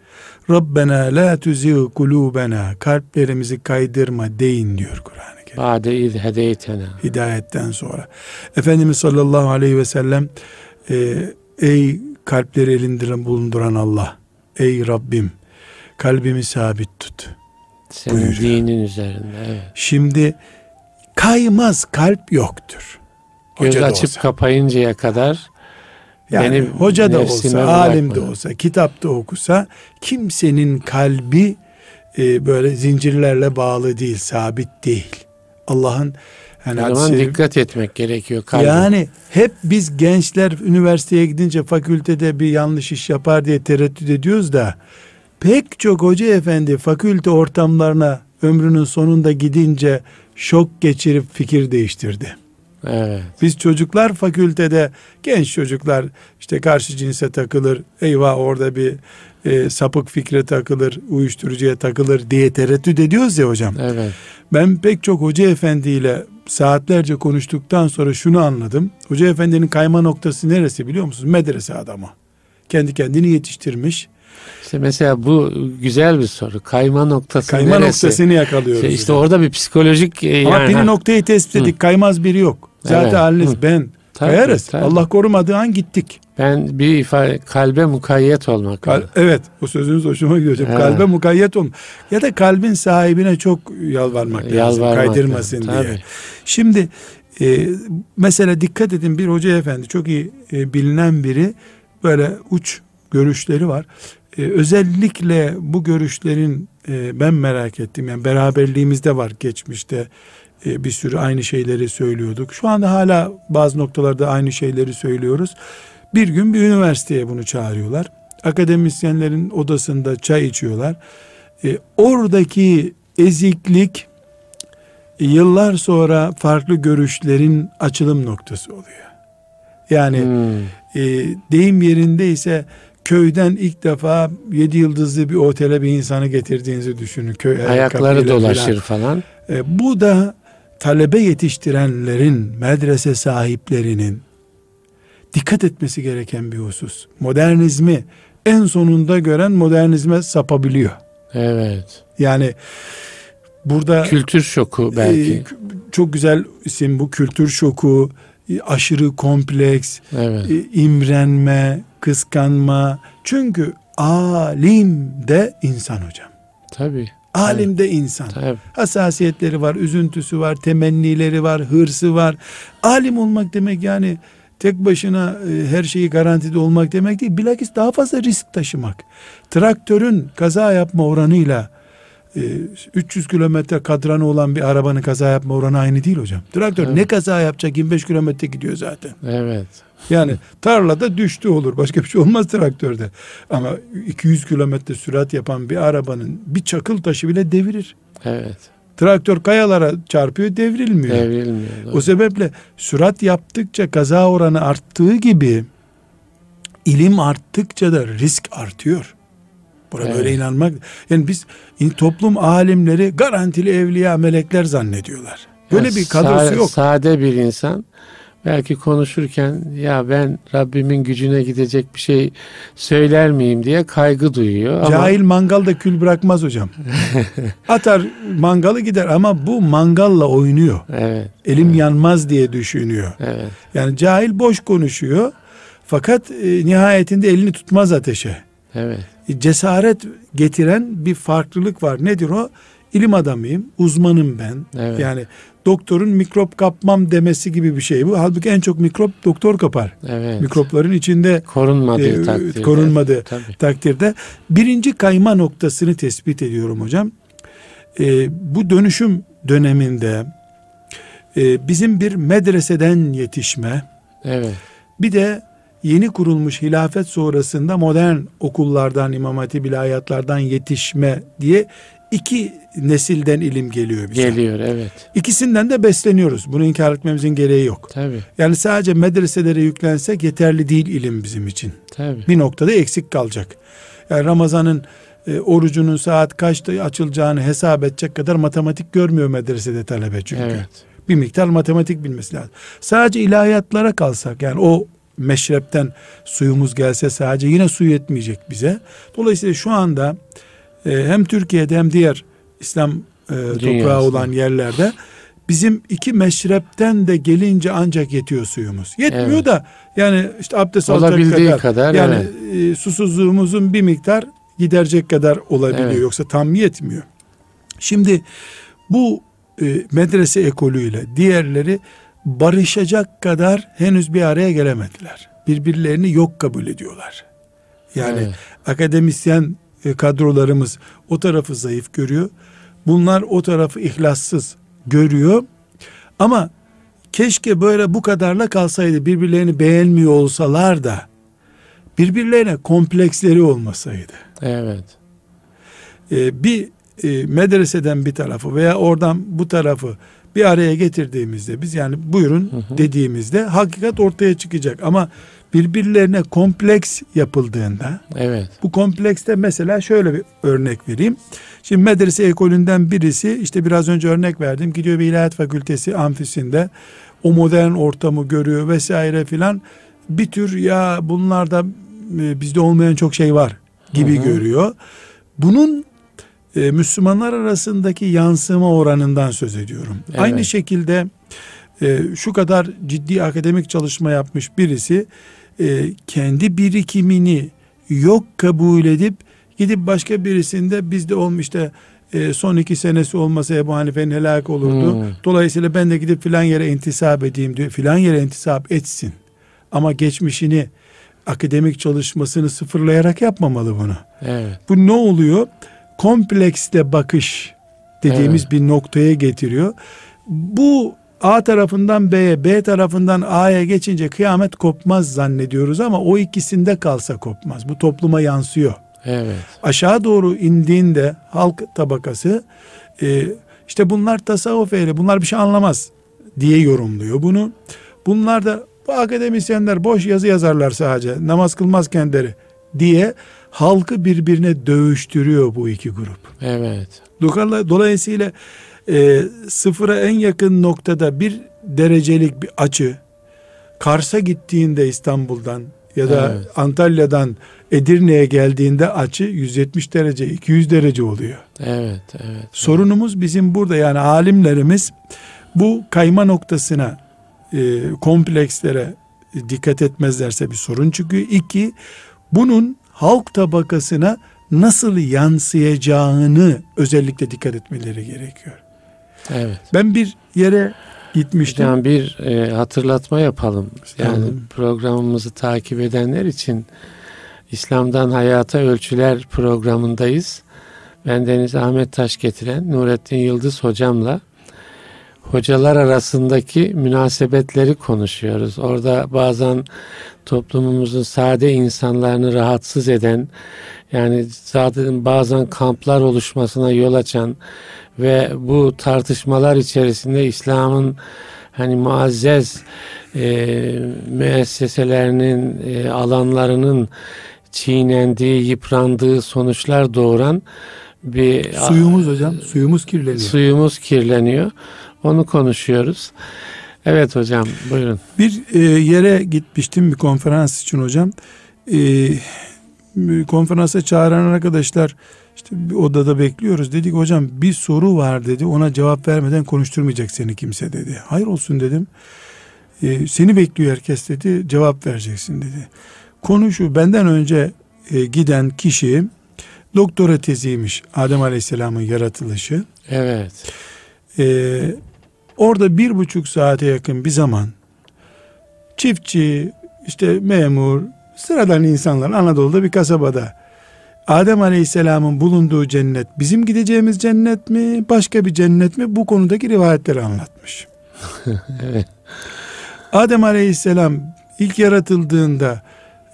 Rabbena la tuzigh kulubena kalplerimizi kaydırma deyin diyor Kur'an-ı Kerim. Bade iz hedeytena. Hidayetten sonra. Efendimiz sallallahu aleyhi ve sellem e, ey kalpleri elinde bulunduran Allah ey Rabbim kalbimi sabit tut. Senin Buyuruyor. dinin üzerinde. Evet. Şimdi kaymaz kalp yoktur. Göz Hoca açıp kapayıncaya kadar Yani benim hoca da olsa, alim de olsa, kitapta okusa kimsenin kalbi e, böyle zincirlerle bağlı değil, sabit değil. Allah'ın hani o zaman dikkat etmek gerekiyor. kalbe. yani hep biz gençler üniversiteye gidince fakültede bir yanlış iş yapar diye tereddüt ediyoruz da pek çok hoca efendi fakülte ortamlarına ömrünün sonunda gidince şok geçirip fikir değiştirdi. Evet. Biz çocuklar fakültede genç çocuklar işte karşı cinse takılır. Eyvah orada bir e, sapık fikre takılır, uyuşturucuya takılır diye tereddüt ediyoruz ya hocam. Evet. Ben pek çok hoca efendiyle saatlerce konuştuktan sonra şunu anladım. Hoca efendinin kayma noktası neresi biliyor musunuz? Medrese adamı. Kendi kendini yetiştirmiş. İşte mesela bu güzel bir soru. Kayma noktası Kayma neresi? noktasını yakalıyoruz. İşte, işte orada bir psikolojik e, Ama yani, bir ha, noktayı tespit ettik. Kaymaz biri yok. Zaten Evet. haliniz ben. Tabii, Kayarız. tabii. Allah korumadığı an gittik. ben bir ifade kalbe mukayyet olmak. Kal- evet o sözünüz hoşuma gidiyor hocam. Evet. Kalbe mukayyet olma. Ya da kalbin sahibine çok yalvarmak lazım. Yalvarmak Kaydırmasın lazım, diye. tabii. Şimdi e, mesela dikkat edin bir hoca efendi çok iyi e, bilinen biri böyle uç görüşleri var. E, özellikle bu görüşlerin e, ben merak ettim. Yani beraberliğimizde var geçmişte e, bir sürü aynı şeyleri söylüyorduk. Şu anda hala bazı noktalarda aynı şeyleri söylüyoruz. Bir gün bir üniversiteye bunu çağırıyorlar. Akademisyenlerin odasında çay içiyorlar. E, oradaki eziklik yıllar sonra farklı görüşlerin açılım noktası oluyor. Yani Hmm, e, deyim yerindeyse köyden ilk defa yedi yıldızlı bir otele bir insanı getirdiğinizi düşünün. Köy ayakları dolaşır falan. falan. E, bu da talebe yetiştirenlerin, medrese sahiplerinin dikkat etmesi gereken bir husus. Modernizmi en sonunda gören modernizme sapabiliyor. Evet. Yani burada Kültür şoku belki. e, çok güzel isim bu kültür şoku, aşırı kompleks, evet. e, imrenme, kıskanma. Çünkü alim de insan hocam. Tabii. Alim de insan. Tabii. Hassasiyetleri var, üzüntüsü var, temennileri var, hırsı var. Alim olmak demek yani tek başına e, her şeyi garantide olmak demek değil. Bilakis daha fazla risk taşımak. Traktörün kaza yapma oranıyla e, 300 kilometre kadranı olan bir arabanın kaza yapma oranı aynı değil hocam. Traktör Evet. ne kaza yapacak 25 kilometre gidiyor zaten. Evet. Yani tarlada düştü olur. Başka bir şey olmaz traktörde. Ama 200 kilometre sürat yapan bir arabanın bir çakıl taşı bile devirir. Evet. Traktör kayalara çarpıyor devrilmiyor. Devrilmiyor. O sebeple sürat yaptıkça kaza oranı arttığı gibi ilim arttıkça da risk artıyor. Buna Evet. böyle inanmak. Yani biz toplum alimleri garantili evliya melekler zannediyorlar. Böyle Ya bir kadrosu sa- yok. Sade bir insan belki konuşurken ya ben Rabbimin gücüne gidecek bir şey söyler miyim diye kaygı duyuyor. Ama Cahil mangalda kül bırakmaz hocam. Atar mangalı gider ama bu mangalla oynuyor. Evet. Elim yanmaz diye düşünüyor. Evet. Yani cahil boş konuşuyor. Fakat e, nihayetinde elini tutmaz ateşe. Evet. E, cesaret getiren bir farklılık var. Nedir o? İlim adamıyım, uzmanım ben. Evet. Yani doktorun mikrop kapmam demesi gibi bir şey bu. Halbuki en çok mikrop doktor kapar. Evet. Mikropların içinde korunmadığı e, takdirde. korunmadığı Tabii. takdirde birinci kayma noktasını tespit ediyorum hocam. E, bu dönüşüm döneminde e, bizim bir medreseden yetişme, Evet. bir de yeni kurulmuş hilafet sonrasında modern okullardan, İmam Hatip ilahiyatlardan yetişme diye iki nesilden ilim geliyor bize. Geliyor evet. İkisinden de besleniyoruz. Bunu inkar etmemizin gereği yok. Tabi Yani sadece medreselere yüklensek yeterli değil ilim bizim için. tabi. Bir noktada eksik kalacak. Yani Ramazan'ın e, orucunun saat kaçta açılacağını hesap edecek kadar matematik görmüyor medresede talebe çünkü. Evet. Bir miktar matematik bilmesi lazım. Sadece ilahiyatlara kalsak yani o meşrepten suyumuz gelse sadece yine su yetmeyecek bize. Dolayısıyla şu anda hem Türkiye'de hem diğer İslam e, toprağı olan yerlerde bizim iki meşrepten de gelince ancak yetiyor suyumuz. Yetmiyor Evet. da yani işte abdest alacak kadar, kadar, yani evet. e, susuzluğumuzun bir miktar giderecek kadar olabiliyor. Evet. Yoksa tam yetmiyor. Şimdi bu e, medrese ekolüyle diğerleri barışacak kadar henüz bir araya gelemediler. Birbirlerini yok kabul ediyorlar. Yani Evet. akademisyen e, kadrolarımız o tarafı zayıf görüyor. Bunlar o tarafı ihlassız görüyor. Ama keşke böyle bu kadarla kalsaydı birbirlerini beğenmiyor olsalar da birbirlerine kompleksleri olmasaydı. Evet. Ee, bir e, medreseden bir tarafı veya oradan bu tarafı bir araya getirdiğimizde biz yani buyurun dediğimizde hakikat ortaya çıkacak ama birbirlerine kompleks yapıldığında Evet. bu komplekste mesela şöyle bir örnek vereyim. Şimdi medrese ekolünden birisi işte biraz önce örnek verdim. Gidiyor bir ilahiyat fakültesi amfisinde o modern ortamı görüyor vesaire filan. Bir tür ya bunlarda e, bizde olmayan çok şey var gibi Hı hı. görüyor. Bunun e, Müslümanlar arasındaki yansıma oranından söz ediyorum. Evet. Aynı şekilde e, şu kadar ciddi akademik çalışma yapmış birisi e, kendi birikimini yok kabul edip gidip başka birisinde bizde olmuş da e, son iki senesi olmasa Ebu Hanife'nin helak olurdu. Hmm. Dolayısıyla ben de gidip filan yere intisap edeyim diyor. Filan yere intisap etsin. Ama geçmişini akademik çalışmasını sıfırlayarak yapmamalı bunu. Evet. Bu ne oluyor? Kompleksle bakış dediğimiz Evet. bir noktaya getiriyor. Bu A tarafından B'ye, B tarafından A'ya geçince kıyamet kopmaz zannediyoruz ama o ikisinde kalsa kopmaz. Bu topluma yansıyor. Evet. Aşağı doğru indiğinde halk tabakası e, işte bunlar tasavvuf ehli, bunlar bir şey anlamaz diye yorumluyor bunu. Bunlar da bu akademisyenler boş yazı yazarlar sadece, namaz kılmaz kendileri diye halkı birbirine dövüştürüyor bu iki grup. Evet. Dolayısıyla- Dolayısıyla e, sıfıra en yakın noktada bir derecelik bir açı Kars'a gittiğinde İstanbul'dan ya da Evet. Antalya'dan Edirne'ye geldiğinde açı 170 derece 200 derece oluyor. Evet. Evet. Sorunumuz bizim burada yani alimlerimiz bu kayma noktasına e, komplekslere dikkat etmezlerse bir sorun çıkıyor. İki, bunun halk tabakasına nasıl yansıyacağını özellikle dikkat etmeleri gerekiyor. Evet. Ben bir yere gitmiştim. Hocam bir e, hatırlatma yapalım. Yani Tamam. programımızı takip edenler için İslam'dan Hayata Ölçüler programındayız. Ben Deniz Ahmet Taş getiren Nurettin Yıldız hocamla hocalar arasındaki münasebetleri konuşuyoruz. Orada bazen toplumumuzun sade insanlarını rahatsız eden yani zaten bazen kamplar oluşmasına yol açan ve bu tartışmalar içerisinde İslam'ın hani muazzez e, müesseselerinin e, alanlarının çiğnendiği, yıprandığı sonuçlar doğuran bir Suyumuz hocam, suyumuz kirleniyor. suyumuz kirleniyor. Onu konuşuyoruz. Evet hocam buyurun. Bir e, yere gitmiştim bir konferans için hocam. E, konferansa çağıran arkadaşlar işte bir odada bekliyoruz. Dedik hocam bir soru var dedi. Ona cevap vermeden konuşturmayacak seni kimse dedi. Hayır olsun dedim. E, seni bekliyor herkes dedi. Cevap vereceksin dedi. Konu şu benden önce e, giden kişi doktora teziymiş. Adem Aleyhisselam'ın yaratılışı. Evet. Ee, orada bir buçuk saate yakın bir zaman çiftçi, işte memur, sıradan insanlar Anadolu'da bir kasabada Adem Aleyhisselam'ın bulunduğu cennet bizim gideceğimiz cennet mi başka bir cennet mi bu konudaki rivayetleri anlatmış. Evet. Adem Aleyhisselam ilk yaratıldığında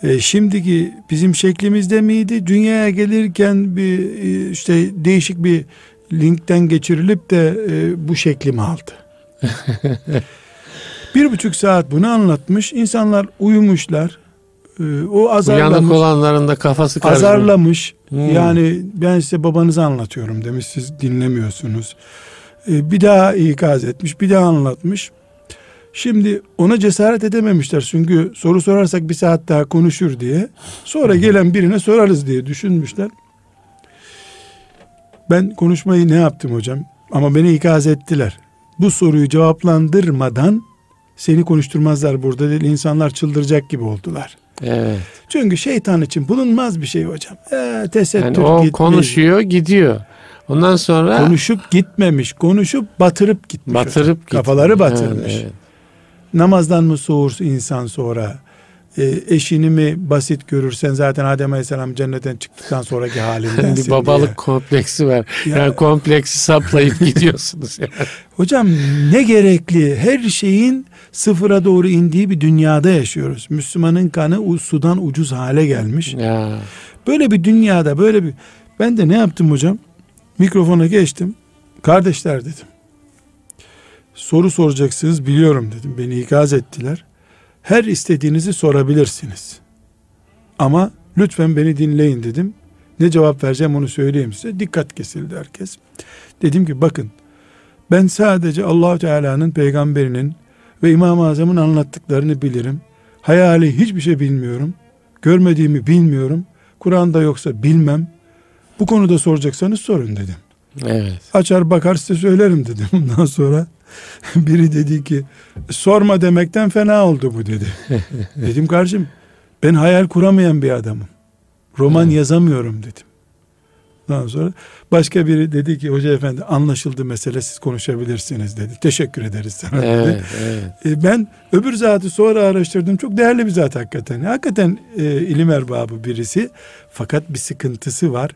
e, şimdiki bizim şeklimizde miydi? Dünyaya gelirken bir e, işte değişik bir linkten geçirilip de e, bu şeklimi aldı. bir buçuk saat bunu anlatmış. İnsanlar uyumuşlar. E, o Uyanık azarlamış. olanların da kafası karışmış. Azarlamış. Hmm. Yani ben size babanızı anlatıyorum demiş. Siz dinlemiyorsunuz. E, bir daha ikaz etmiş. Bir daha anlatmış. Şimdi ona cesaret edememişler. Çünkü soru sorarsak bir saat daha konuşur diye. Sonra gelen birine sorarız diye düşünmüşler. Ben konuşmayı ne yaptım hocam? Ama beni ikaz ettiler. Bu soruyu cevaplandırmadan seni konuşturmazlar burada değil. İnsanlar çıldıracak gibi oldular. Evet. Çünkü şeytan için bulunmaz bir şey hocam. Ee, tesettür Yani o gitmiş. konuşuyor gidiyor. Ondan sonra Konuşup gitmemiş. Konuşup batırıp gitmiş. hocam. batırıp gidiyor. Kafaları batırmış. Evet, evet. Namazdan mı soğur insan sonra? E, eşini mi basit görürsen zaten Adem Aleyhisselam cennetten çıktıktan sonraki halinden. bir babalık kompleksi var. Ya- Yani kompleksi saplayıp gidiyorsunuz. Yani. Hocam ne gerekli? Her şeyin sıfıra doğru indiği bir dünyada yaşıyoruz. Müslümanın kanı sudan ucuz hale gelmiş. Ya. Böyle bir dünyada böyle bir ben de ne yaptım hocam? Mikrofona geçtim. Kardeşler dedim. Soru soracaksınız biliyorum dedim. Beni ikaz ettiler. Her istediğinizi sorabilirsiniz. Ama lütfen beni dinleyin dedim. Ne cevap vereceğim onu söyleyeyim size. Dikkat kesildi herkes. Dedim ki bakın ben sadece Allahu Teala'nın peygamberinin ve İmam-ı Azam'ın anlattıklarını bilirim. Hayali hiçbir şey bilmiyorum. Görmediğimi bilmiyorum. Kur'an'da yoksa bilmem. Bu konuda soracaksanız sorun dedim. Evet. Açar bakar size söylerim dedim. Ondan sonra biri dedi ki sorma demekten fena oldu bu dedi. dedim kardeşim ben hayal kuramayan bir adamım. Roman yazamıyorum dedim. Ondan sonra başka biri dedi ki hoca efendi anlaşıldı mesele siz konuşabilirsiniz dedi. Teşekkür ederiz sana dedi. Evet, evet. E, ben öbür zatı sonra araştırdım. Çok değerli bir zat hakikaten. Hakikaten e, ilim erbabı birisi. Fakat bir sıkıntısı var.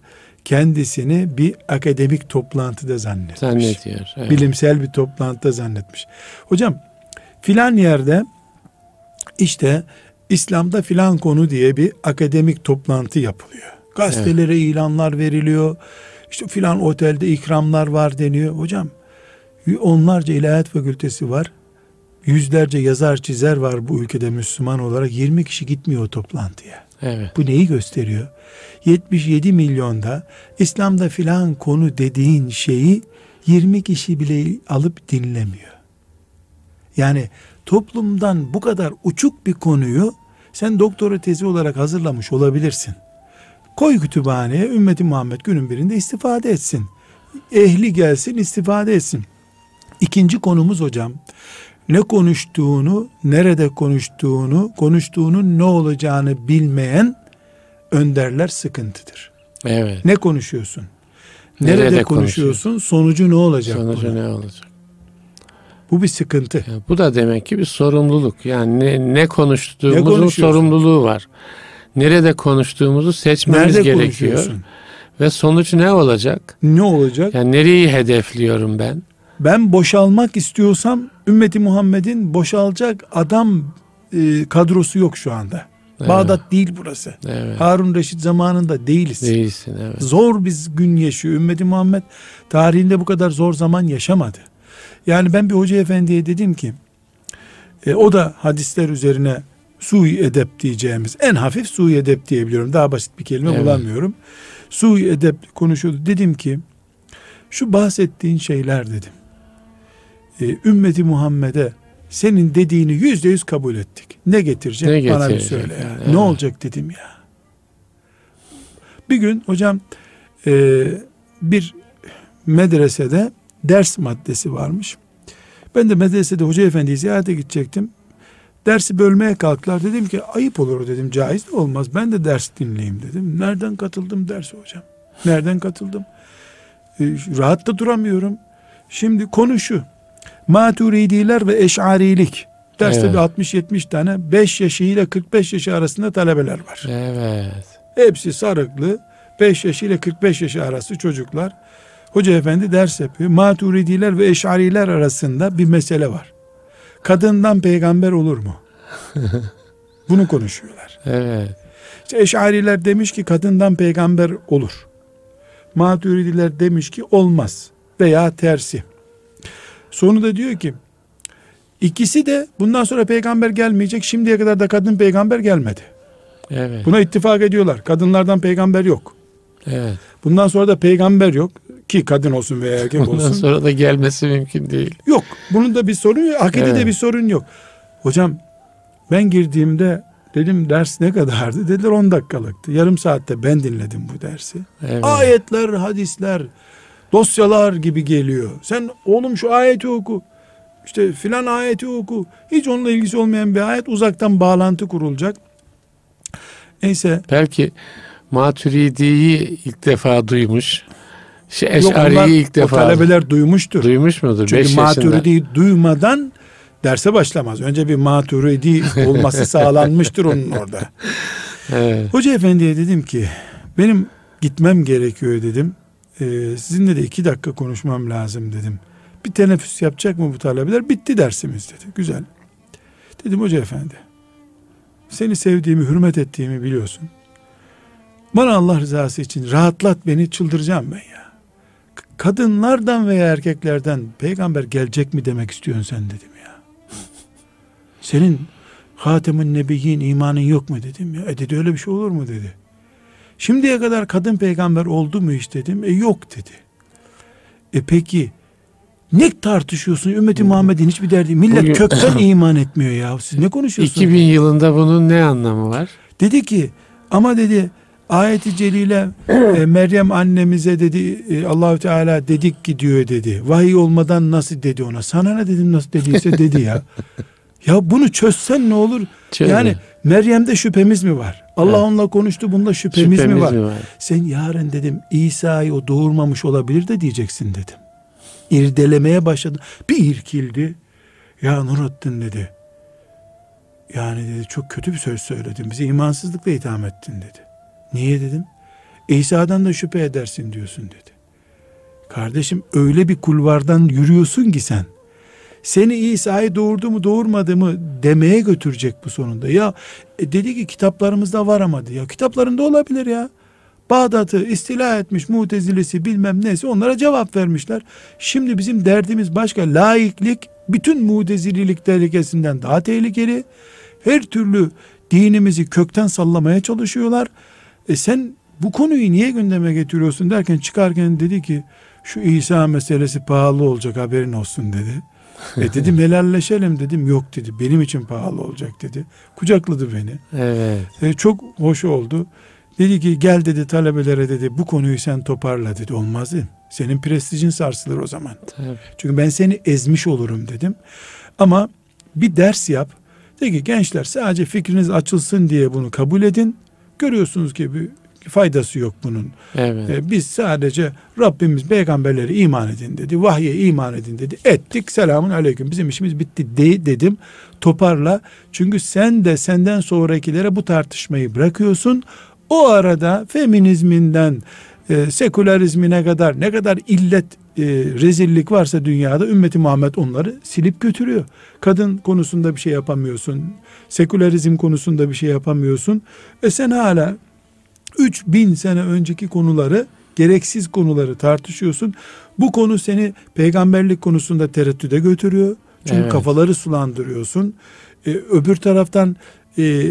Kendisini bir akademik toplantıda zannetmiş. Zannediyor. Evet. Bilimsel bir toplantıda zannetmiş. Hocam filan yerde işte İslam'da filan konu diye bir akademik toplantı yapılıyor. Gazetelere ilanlar veriliyor. İşte filan otelde ikramlar var deniyor. Hocam onlarca ilahiyat fakültesi var. Yüzlerce yazar çizer var bu ülkede Müslüman olarak. 20 kişi gitmiyor o toplantıya. Evet. Bu neyi gösteriyor? 77 milyonda İslam'da filan konu dediğin şeyi 20 kişi bile alıp dinlemiyor. Yani toplumdan bu kadar uçuk bir konuyu sen doktora tezi olarak hazırlamış olabilirsin. Koy kütüphaneye ümmeti Muhammed günün birinde istifade etsin. Ehli gelsin istifade etsin. İkinci konumuz hocam ne konuştuğunu, nerede konuştuğunu, konuştuğunun ne olacağını bilmeyen önderler sıkıntıdır. Evet. Ne konuşuyorsun? Nerede, Nerede konuşuyorsun? Sonucu ne olacak? Sonucu bunun? ne olacak? Bu bir sıkıntı. Ya bu da demek ki bir sorumluluk. Yani ne, ne konuştuğumuzun Ne sorumluluğu var. Nerede konuştuğumuzu seçmemiz Nerede gerekiyor. Ve sonuç ne olacak? Ne olacak? Yani nereyi hedefliyorum ben? Ben boşalmak istiyorsam ümmeti Muhammed'in boşalacak adam e, kadrosu yok şu anda. Evet. Bağdat değil burası. Evet. Harun Reşit zamanında değiliz. Değilsin evet. Zor biz gün yaşıyor. Ümmeti Muhammed tarihinde bu kadar zor zaman yaşamadı. Yani ben bir hoca efendiye dedim ki e, o da hadisler üzerine sui edep diyeceğimiz en hafif sui edep diyebiliyorum. Daha basit bir kelime Evet. bulamıyorum. Sui edep konuşuyordu. Dedim ki şu bahsettiğin şeyler dedim. E, ümmeti Muhammed'e senin dediğini yüzde yüz kabul ettik. Ne getirecek? Ne Bana bir söyle ya. Evet. Ne olacak dedim ya. Bir gün hocam e, bir medresede ders maddesi varmış. Ben de medresede hoca efendiyi ziyarete gidecektim. Dersi bölmeye kalktılar. Dedim ki ayıp olur dedim. Caiz de olmaz. Ben de ders dinleyeyim dedim. Nereden katıldım derse hocam? Nereden katıldım? E, rahat da duramıyorum. Şimdi konu şu. Maturidiler ve eşarilik. Derste Evet. bir 60-70 tane 5 yaşı ile 45 yaşı arasında talebeler var. Evet. Hepsi sarıklı. 5 yaş ile 45 yaş arası çocuklar. Hoca efendi ders yapıyor. Maturidiler ve eşariler arasında bir mesele var. Kadından peygamber olur mu? Bunu konuşuyorlar. Evet. İşte eşariler demiş ki kadından peygamber olur. Maturidiler demiş ki olmaz veya tersi. Sonu da diyor ki ikisi de bundan sonra peygamber gelmeyecek. Şimdiye kadar da kadın peygamber gelmedi. Evet. Buna ittifak ediyorlar. Kadınlardan peygamber yok. Evet. Bundan sonra da peygamber yok ki kadın olsun veya erkek Ondan olsun. sonra da gelmesi mümkün değil. Yok. Bunun da bir sorun yok. Akidede Evet. bir sorun yok. Hocam ben girdiğimde dedim ders ne kadardı? Dediler 10 dakikalıktı. Yarım saatte ben dinledim bu dersi. Evet. Ayetler, hadisler, dosyalar gibi geliyor. Sen oğlum şu ayeti oku. İşte filan ayeti oku. Hiç onunla ilgisi olmayan bir ayet uzaktan bağlantı kurulacak. Neyse. Belki Maturidi'yi ilk defa duymuş. Şey, Eş'ari'yi ilk o defa talebeler duymuştur. duymuş mudur? Çünkü 5 yaşında. Maturidi'yi duymadan derse başlamaz. Önce bir Maturidi olması sağlanmıştır onun orada. Evet. Hoca efendiye dedim ki benim gitmem gerekiyor dedim. Ee, sizinle de iki dakika konuşmam lazım dedim. Bir teneffüs yapacak mı bu talebeler? Bitti dersimiz dedi. Güzel. Dedim hoca efendi. Seni sevdiğimi, hürmet ettiğimi biliyorsun. Bana Allah rızası için rahatlat beni çıldıracağım ben ya. Kadınlardan veya erkeklerden peygamber gelecek mi demek istiyorsun sen dedim ya. Senin Hatemin Nebiyyin imanın yok mu dedim ya. E dedi öyle bir şey olur mu dedi. Şimdiye kadar kadın peygamber oldu mu hiç dedim. E yok dedi. E peki ne tartışıyorsun ümmeti Muhammed'in hiçbir derdi. Millet Bugün- kökten iman etmiyor ya. Siz ne konuşuyorsunuz? 2000 yılında bunun ne anlamı var? Dedi ki ama dedi ayeti celile e, Meryem annemize dedi e, Allahü Teala dedik ki diyor dedi. Vahiy olmadan nasıl dedi ona? Sana ne dedim nasıl dediyse dedi ya. Ya bunu çözsen ne olur? Çözün. Yani Meryem'de şüphemiz mi var? Allah Evet. onunla konuştu bunda şüphemiz, Şüphemiz mi var? mi var? Sen yarın dedim İsa'yı o doğurmamış olabilir de diyeceksin dedim. İrdelemeye başladı. Bir irkildi. Ya Nurattin dedi. Yani dedi çok kötü bir söz söyledin. Bizi imansızlıkla itham ettin dedi. Niye dedim? İsa'dan da şüphe edersin diyorsun dedi. Kardeşim öyle bir kulvardan yürüyorsun ki sen. Seni İsa'yı doğurdu mu doğurmadı mı demeye götürecek bu sonunda. Ya e, dedi ki kitaplarımızda var ama ya kitaplarında olabilir ya. Bağdat'ı istila etmiş mutezilesi bilmem neyse onlara cevap vermişler. Şimdi bizim derdimiz başka. Laiklik bütün mutezililik tehlikesinden daha tehlikeli. Her türlü dinimizi kökten sallamaya çalışıyorlar. E sen bu konuyu niye gündeme getiriyorsun derken çıkarken dedi ki şu İsa meselesi pahalı olacak haberin olsun dedi. E dedim helalleşelim dedim yok dedi benim için pahalı olacak dedi. Kucakladı beni. Evet. E, çok hoş oldu. Dedi ki gel dedi talebelere dedi bu konuyu sen toparla dedi. Olmaz dedim. Senin prestijin sarsılır o zaman. Tabii. Çünkü ben seni ezmiş olurum dedim. Ama bir ders yap. De ki gençler sadece fikriniz açılsın diye bunu kabul edin. Görüyorsunuz ki bir faydası yok bunun. Evet. E, biz sadece Rabbimiz peygamberlere iman edin dedi. Vahye iman edin dedi. Ettik selamun aleyküm bizim işimiz bitti de, dedim. Toparla. Çünkü sen de senden sonrakilere bu tartışmayı bırakıyorsun. O arada feminizminden e, sekülerizmine kadar ne kadar illet e, rezillik varsa dünyada ümmeti Muhammed onları silip götürüyor. Kadın konusunda bir şey yapamıyorsun. Sekülerizm konusunda bir şey yapamıyorsun. E sen hala 3000 sene önceki konuları gereksiz konuları tartışıyorsun. Bu konu seni peygamberlik konusunda tereddüde götürüyor. Çünkü Evet. kafaları sulandırıyorsun. Ee, öbür taraftan e,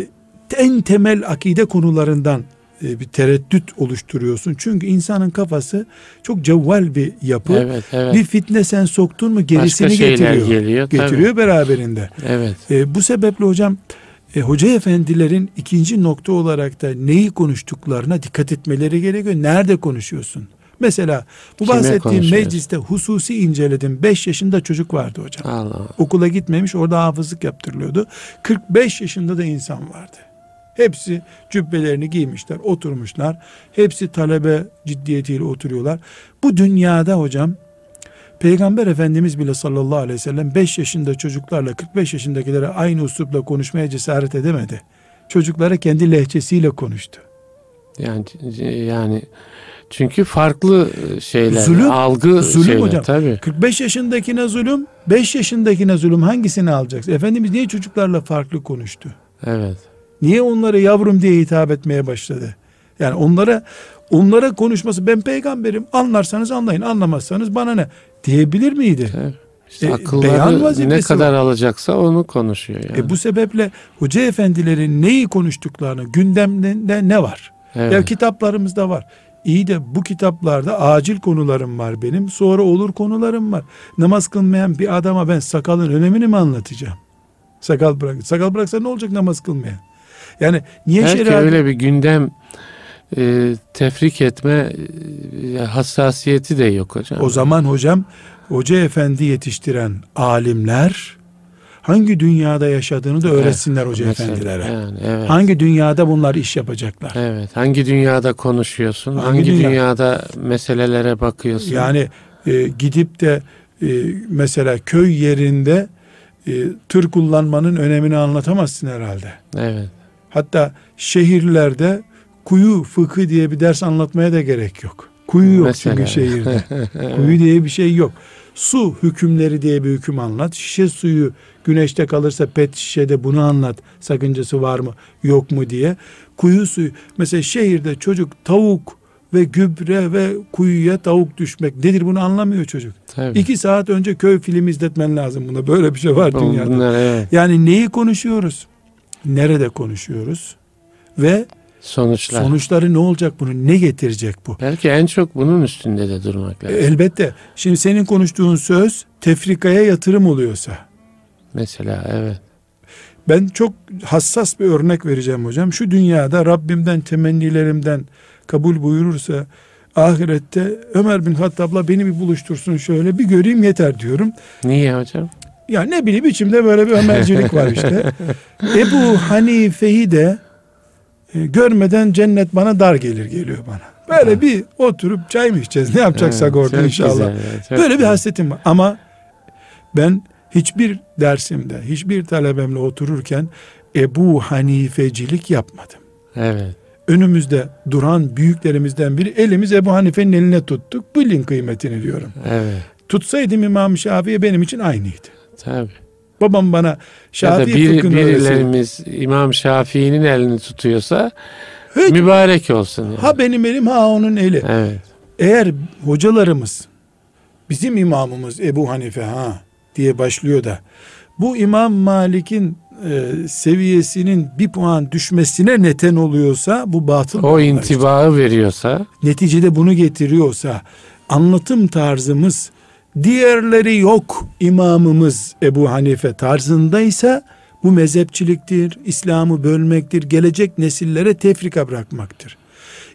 en temel akide konularından e, bir tereddüt oluşturuyorsun. Çünkü insanın kafası çok cevval bir yapı. Evet, evet. Bir fitne sen soktun mu Başka gerisini şeyler getiriyor. geliyor. tabii. Getiriyor beraberinde. Evet. E, bu sebeple hocam e, hoca efendilerin ikinci nokta olarak da neyi konuştuklarına dikkat etmeleri gerekiyor. Nerede konuşuyorsun? Mesela bu Kime bahsettiğim mecliste hususi inceledim. 5 yaşında çocuk vardı hocam. Allah. Okula gitmemiş orada hafızlık yaptırılıyordu. 45 yaşında da insan vardı. Hepsi cübbelerini giymişler, oturmuşlar. Hepsi talebe ciddiyetiyle oturuyorlar. Bu dünyada hocam Peygamber Efendimiz bile sallallahu aleyhi ve sellem 5 yaşında çocuklarla 45 yaşındakilere aynı uslupla konuşmaya cesaret edemedi. Çocuklara kendi lehçesiyle konuştu. Yani yani çünkü farklı şeyler, Zulüm, algı zulüm şeyler hocam. tabii. 45 yaşındakine zulüm, 5 yaşındakine zulüm hangisini alacaksın? Efendimiz niye çocuklarla farklı konuştu? Evet. Niye onlara yavrum diye hitap etmeye başladı? Yani onlara Onlara konuşması ben peygamberim anlarsanız anlayın anlamazsanız bana ne diyebilir miydi? Evet. İşte E, akılları ne kadar alacaksa onu konuşuyor yani. E bu sebeple hoca efendilerin neyi konuştuklarını gündemde ne var? evet. Ya kitaplarımızda var. İyi de bu kitaplarda acil konularım var benim. Sonra olur konularım var. Namaz kılmayan bir adama ben sakalın önemini mi anlatacağım? Sakal bırak. Sakal bıraksa ne olacak namaz kılmayan? Yani niye Belki şeriat öyle bir gündem e, tefrik etme e, hassasiyeti de yok hocam. O zaman hocam hoca efendi yetiştiren alimler hangi dünyada yaşadığını da öğretsinler hoca Mesela, efendilere. Yani, evet. Hangi dünyada bunlar iş yapacaklar? Evet. Hangi dünyada konuşuyorsun? Hangi Hangi, dünya? dünyada meselelere bakıyorsun? Yani e, gidip de e, mesela köy yerinde e, tır kullanmanın önemini anlatamazsın herhalde. evet. Hatta şehirlerde kuyu fıkı diye bir ders anlatmaya da gerek yok. Kuyu yok Mesela. çünkü şehirde. kuyu diye bir şey yok. Su hükümleri diye bir hüküm anlat. Şişe suyu güneşte kalırsa pet şişede bunu anlat. Sakıncası var mı yok mu diye. Kuyu suyu. Mesela şehirde çocuk tavuk ve gübre ve kuyuya tavuk düşmek nedir bunu anlamıyor çocuk. Tabii. İki saat önce köy filmi izletmen lazım buna. Böyle bir şey var dünyada. Bunlar evet. Yani neyi konuşuyoruz? Nerede konuşuyoruz? Ve Sonuçlar. sonuçları ne olacak bunun? Ne getirecek bu? Belki en çok bunun üstünde de durmak E, lazım. elbette. Şimdi senin konuştuğun söz tefrikaya yatırım oluyorsa. Mesela evet. Ben çok hassas bir örnek vereceğim hocam. Şu dünyada Rabbimden temennilerimden kabul buyurursa ahirette Ömer bin Hattab'la beni bir buluştursun şöyle bir göreyim yeter diyorum. Niye hocam? Ya ne bileyim içimde böyle bir Ömercilik var işte. Ebu Hanife'yi de e, görmeden cennet bana dar gelir geliyor bana. Böyle Ha. bir oturup çay mı içeceğiz ne yapacaksak Evet, orada inşallah. güzel, evet, Böyle bir güzel. hasretim var ama ben hiçbir dersimde hiçbir talebemle otururken Ebu Hanifecilik yapmadım. Evet. Önümüzde duran büyüklerimizden biri elimiz Ebu Hanife'nin eline tuttuk. Bilin kıymetini diyorum. Evet. Tutsaydım İmam Şafii benim için aynıydı. Tabii. Babam bana Ya Şafii bir, fıkhını öğretsin. birilerimiz İmam Şafii'nin elini tutuyorsa Hiç- mübarek olsun. Yani. Ha benim elim ha onun eli. Evet. Eğer hocalarımız bizim imamımız Ebu Hanife ha diye başlıyor da bu İmam Malik'in e, seviyesinin bir puan düşmesine neten oluyorsa bu batıl. O intibağı veriyorsa Neticede bunu getiriyorsa anlatım tarzımız diğerleri yok imamımız Ebu Hanife tarzındaysa bu mezhepçiliktir, İslam'ı bölmektir, gelecek nesillere tefrika bırakmaktır.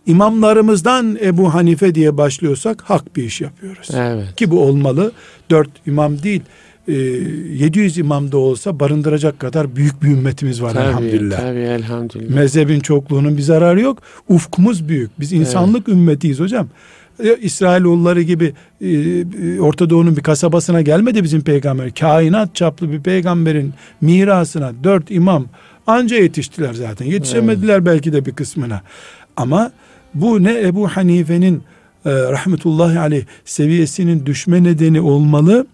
İmamlarımızdan Ebu Hanife diye başlıyorsak hak bir iş yapıyoruz. evet. Ki bu olmalı. Dört imam değil, e, 700 imam da olsa barındıracak kadar büyük bir ümmetimiz var Tabii, elhamdülillah. tabii elhamdülillah. Mezhebin çokluğunun bir zararı yok. Ufkumuz büyük. Biz insanlık ümmetiyiz hocam. Ya İsrailoğulları gibi e, e, Orta Doğu'nun bir kasabasına gelmedi bizim peygamber. Kainat çaplı bir peygamberin mirasına dört imam anca yetiştiler zaten. Yetişemediler belki de bir kısmına. Ama bu ne Ebu Hanife'nin e, rahmetullahi aleyh seviyesinin düşme nedeni olmalı.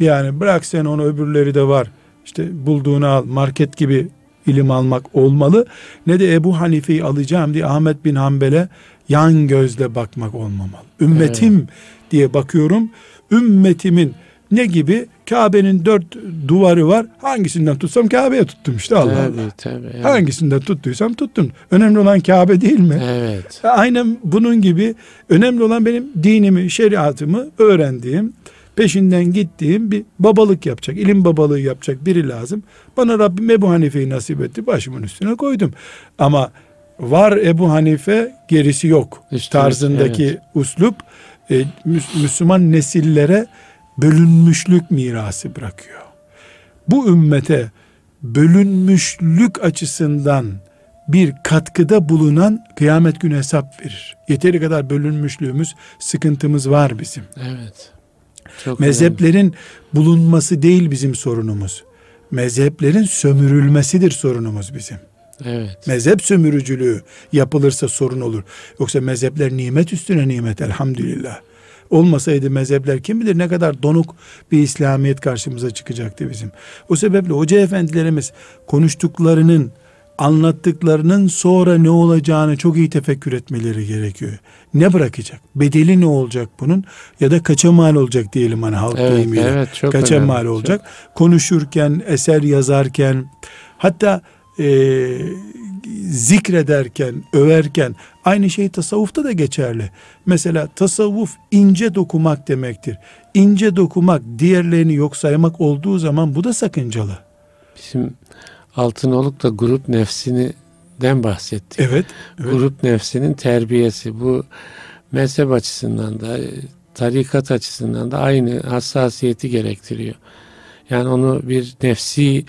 Yani bırak sen onu öbürleri de var. İşte bulduğunu al market gibi ilim almak olmalı. Ne de Ebu Hanife'yi alacağım diye Ahmet bin Hanbel'e yan gözle bakmak olmamalı. Ümmetim diye bakıyorum. Ümmetimin ne gibi? Kabe'nin dört duvarı var. Hangisinden tutsam Kabe'ye tuttum işte Allah tabii, Allah. tabii. evet. Hangisinden tuttuysam tuttum. Önemli olan Kabe değil mi? Evet. Aynen bunun gibi önemli olan benim dinimi, şeriatımı öğrendiğim, peşinden gittiğim bir babalık yapacak, ilim babalığı yapacak biri lazım. Bana Rabbim Ebu Hanife'yi nasip etti, başımın üstüne koydum. Ama var Ebu Hanife, gerisi yok Üstüne, tarzındaki uslup e, Müs- Müslüman nesillere bölünmüşlük mirası bırakıyor. Bu ümmete bölünmüşlük açısından bir katkıda bulunan kıyamet günü hesap verir. Yeteri kadar bölünmüşlüğümüz, sıkıntımız var bizim. Evet. Çok önemli. Mezheplerin bulunması değil bizim sorunumuz. Mezheplerin sömürülmesidir sorunumuz bizim. Evet. Mezhep sömürücülüğü yapılırsa sorun olur. Yoksa mezhepler nimet üstüne nimet elhamdülillah. Olmasaydı mezhepler kim bilir ne kadar donuk bir İslamiyet karşımıza çıkacaktı bizim. O sebeple hoca efendilerimiz konuştuklarının anlattıklarının sonra ne olacağını çok iyi tefekkür etmeleri gerekiyor. Ne bırakacak? Bedeli ne olacak bunun? Ya da kaça mal olacak diyelim hani halk Evet, deyimiyle. evet, çok kaça önemli, mal olacak? Konuşurken, eser yazarken, hatta e, zikrederken, överken aynı şey tasavvufta da geçerli. Mesela tasavvuf ince dokumak demektir. İnce dokumak, diğerlerini yok saymak olduğu zaman bu da sakıncalı. Bizim Altınoluk da grup nefsinden bahsetti. Evet. evet. Grup nefsinin terbiyesi bu mezhep açısından da tarikat açısından da aynı hassasiyeti gerektiriyor. Yani onu bir nefsi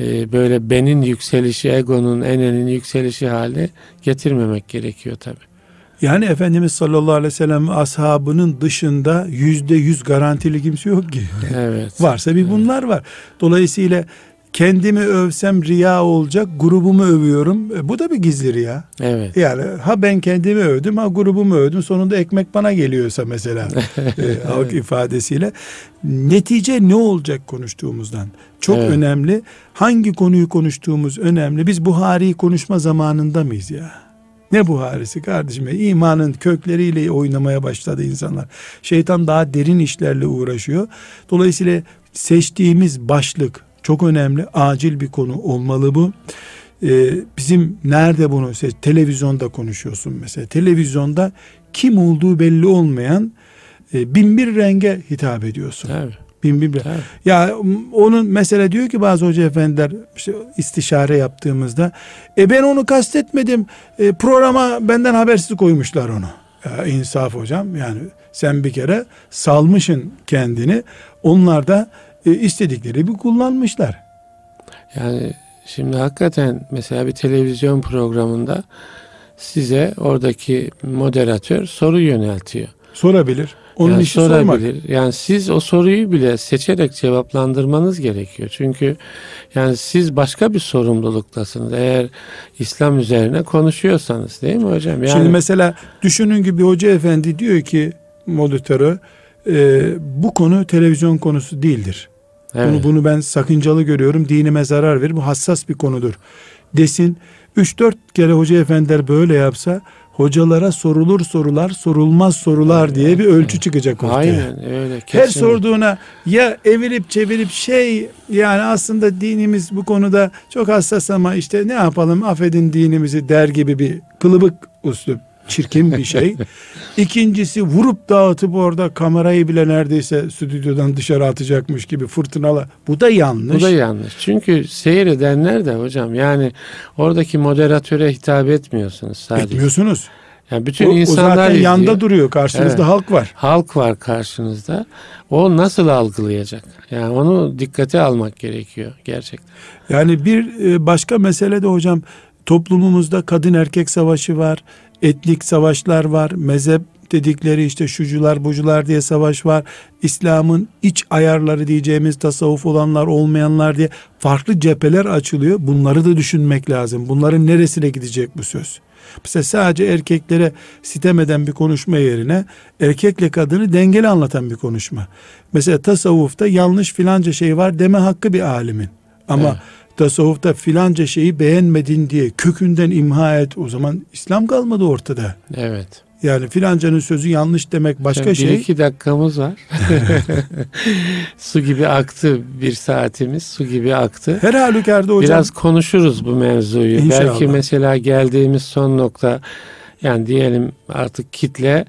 e, böyle benin yükselişi, egonun, enenin yükselişi hali getirmemek gerekiyor tabi. Yani Efendimiz sallallahu aleyhi ve sellem ashabının dışında yüzde yüz garantili kimse yok ki. Evet. Varsa bir bunlar var. Dolayısıyla kendimi övsem riya olacak, grubumu övüyorum. E, bu da bir gizli riya. Evet. Yani ha ben kendimi övdüm, ha grubumu övdüm. Sonunda ekmek bana geliyorsa mesela e, halk ifadesiyle. Netice ne olacak konuştuğumuzdan? Çok Evet. önemli. Hangi konuyu konuştuğumuz önemli. Biz Buhari'yi konuşma zamanında mıyız ya? Ne Buharisi kardeşim? İmanın kökleriyle oynamaya başladı insanlar. Şeytan daha derin işlerle uğraşıyor. Dolayısıyla seçtiğimiz başlık çok önemli. Acil bir konu olmalı bu. Ee, bizim nerede bunu seç? Televizyonda konuşuyorsun mesela. Televizyonda kim olduğu belli olmayan e, bin bir renge hitap ediyorsun. Tabii. Bin bir Tabii. ya onun mesela diyor ki bazı hoca efendiler işte istişare yaptığımızda e ben onu kastetmedim. E, programa benden habersiz koymuşlar onu. Ya insaf hocam yani sen bir kere salmışın kendini. Onlar da e, istedikleri bir kullanmışlar. Yani şimdi hakikaten mesela bir televizyon programında size oradaki moderatör soru yöneltiyor. Sorabilir. Onun yani işi sormak. sorabilir. Yani siz o soruyu bile seçerek cevaplandırmanız gerekiyor. Çünkü yani siz başka bir sorumluluktasınız. Eğer İslam üzerine konuşuyorsanız değil mi hocam? Yani Şimdi mesela düşünün ki bir hoca efendi diyor ki moderatörü e, bu konu televizyon konusu değildir. Evet, Bunu, bunu ben sakıncalı görüyorum. Dinime zarar verir. Bu hassas bir konudur. Desin. 3-4 kere hoca efendiler böyle yapsa hocalara sorulur sorular, sorulmaz sorular diye bir ölçü çıkacak ortaya. aynen öyle. Her kesinlikle. sorduğuna ya evirip çevirip şey yani aslında dinimiz bu konuda çok hassas ama işte ne yapalım affedin dinimizi der gibi bir kılıbık uslup çirkin bir şey. İkincisi vurup dağıtıp orada kamerayı bile neredeyse stüdyodan dışarı atacakmış gibi fırtınalı. Bu da yanlış. Bu da yanlış. Çünkü seyredenler de hocam yani oradaki moderatöre hitap etmiyorsunuz sadece. Etmiyorsunuz. Yani bütün O, o insanlar zaten izliyor. yanda duruyor. Karşınızda Evet. halk var. Halk var karşınızda. O nasıl algılayacak? Yani onu dikkate almak gerekiyor gerçekten. Yani bir e, başka mesele de hocam toplumumuzda kadın erkek savaşı var. Etnik savaşlar var. Mezhep dedikleri işte şucular bucular diye savaş var. İslam'ın iç ayarları diyeceğimiz tasavvuf olanlar olmayanlar diye farklı cepheler açılıyor. Bunları da düşünmek lazım. Bunların neresine gidecek bu söz? Mesela sadece erkeklere sitem eden bir konuşma yerine erkekle kadını dengeli anlatan bir konuşma. Mesela tasavvufta yanlış filanca şey var deme hakkı bir alimin. Ama Evet. Tasavvufta filanca şeyi beğenmedin diye kökünden imha et o zaman İslam kalmadı ortada. Evet. Yani filancanın sözü yanlış demek başka bir şey. iki dakikamız var. su gibi aktı bir saatimiz. Su gibi aktı. Her halükarda hocam Biraz konuşuruz bu mevzuyu. İnşallah. Belki mesela geldiğimiz son nokta yani diyelim artık kitle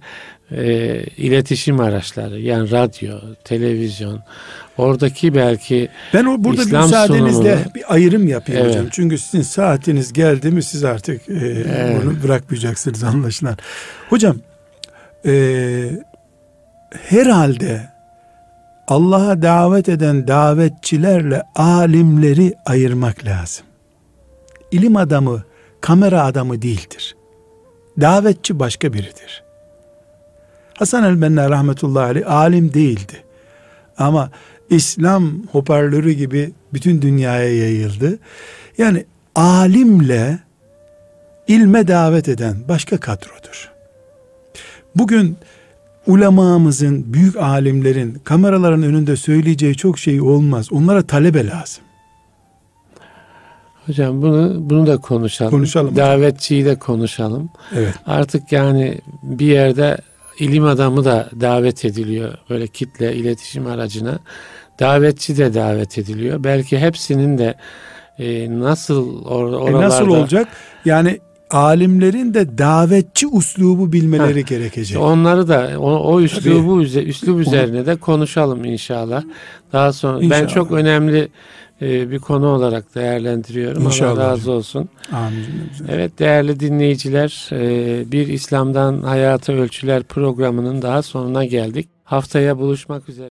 e, iletişim araçları yani radyo, televizyon oradaki belki ben o burada İslam müsaadenizle sunumunu- bir ayrım yapayım Evet. hocam. Çünkü sizin saatiniz geldi mi siz artık e, Evet. bunu bırakmayacaksınız anlaşılan. Hocam e, herhalde Allah'a davet eden davetçilerle alimleri ayırmak lazım. İlim adamı kamera adamı değildir. Davetçi başka biridir. Hasan el-Benna rahmetullahi aleyh alim değildi. Ama İslam hoparlörü gibi bütün dünyaya yayıldı. Yani alimle ilme davet eden başka kadrodur. Bugün ulemamızın, büyük alimlerin kameraların önünde söyleyeceği çok şey olmaz. Onlara talebe lazım. Hocam bunu bunu da konuşalım. Konuşalım. Davetçiyi de konuşalım. Evet. Artık yani bir yerde ilim adamı da davet ediliyor böyle kitle iletişim aracına. Davetçi de davet ediliyor. Belki hepsinin de e, nasıl or- E oralarda nasıl olacak? Yani alimlerin de davetçi uslubu bilmeleri gerekecek. Onları da o, o üslubu üze, üslub üzerine de konuşalım inşallah. Daha sonra ben İnşallah. çok önemli e, bir konu olarak değerlendiriyorum. İnşallah Allah razı olsun. Amin. Evet değerli dinleyiciler, e, bir İslam'dan Hayata Ölçüler programının daha sonuna geldik. Haftaya buluşmak üzere.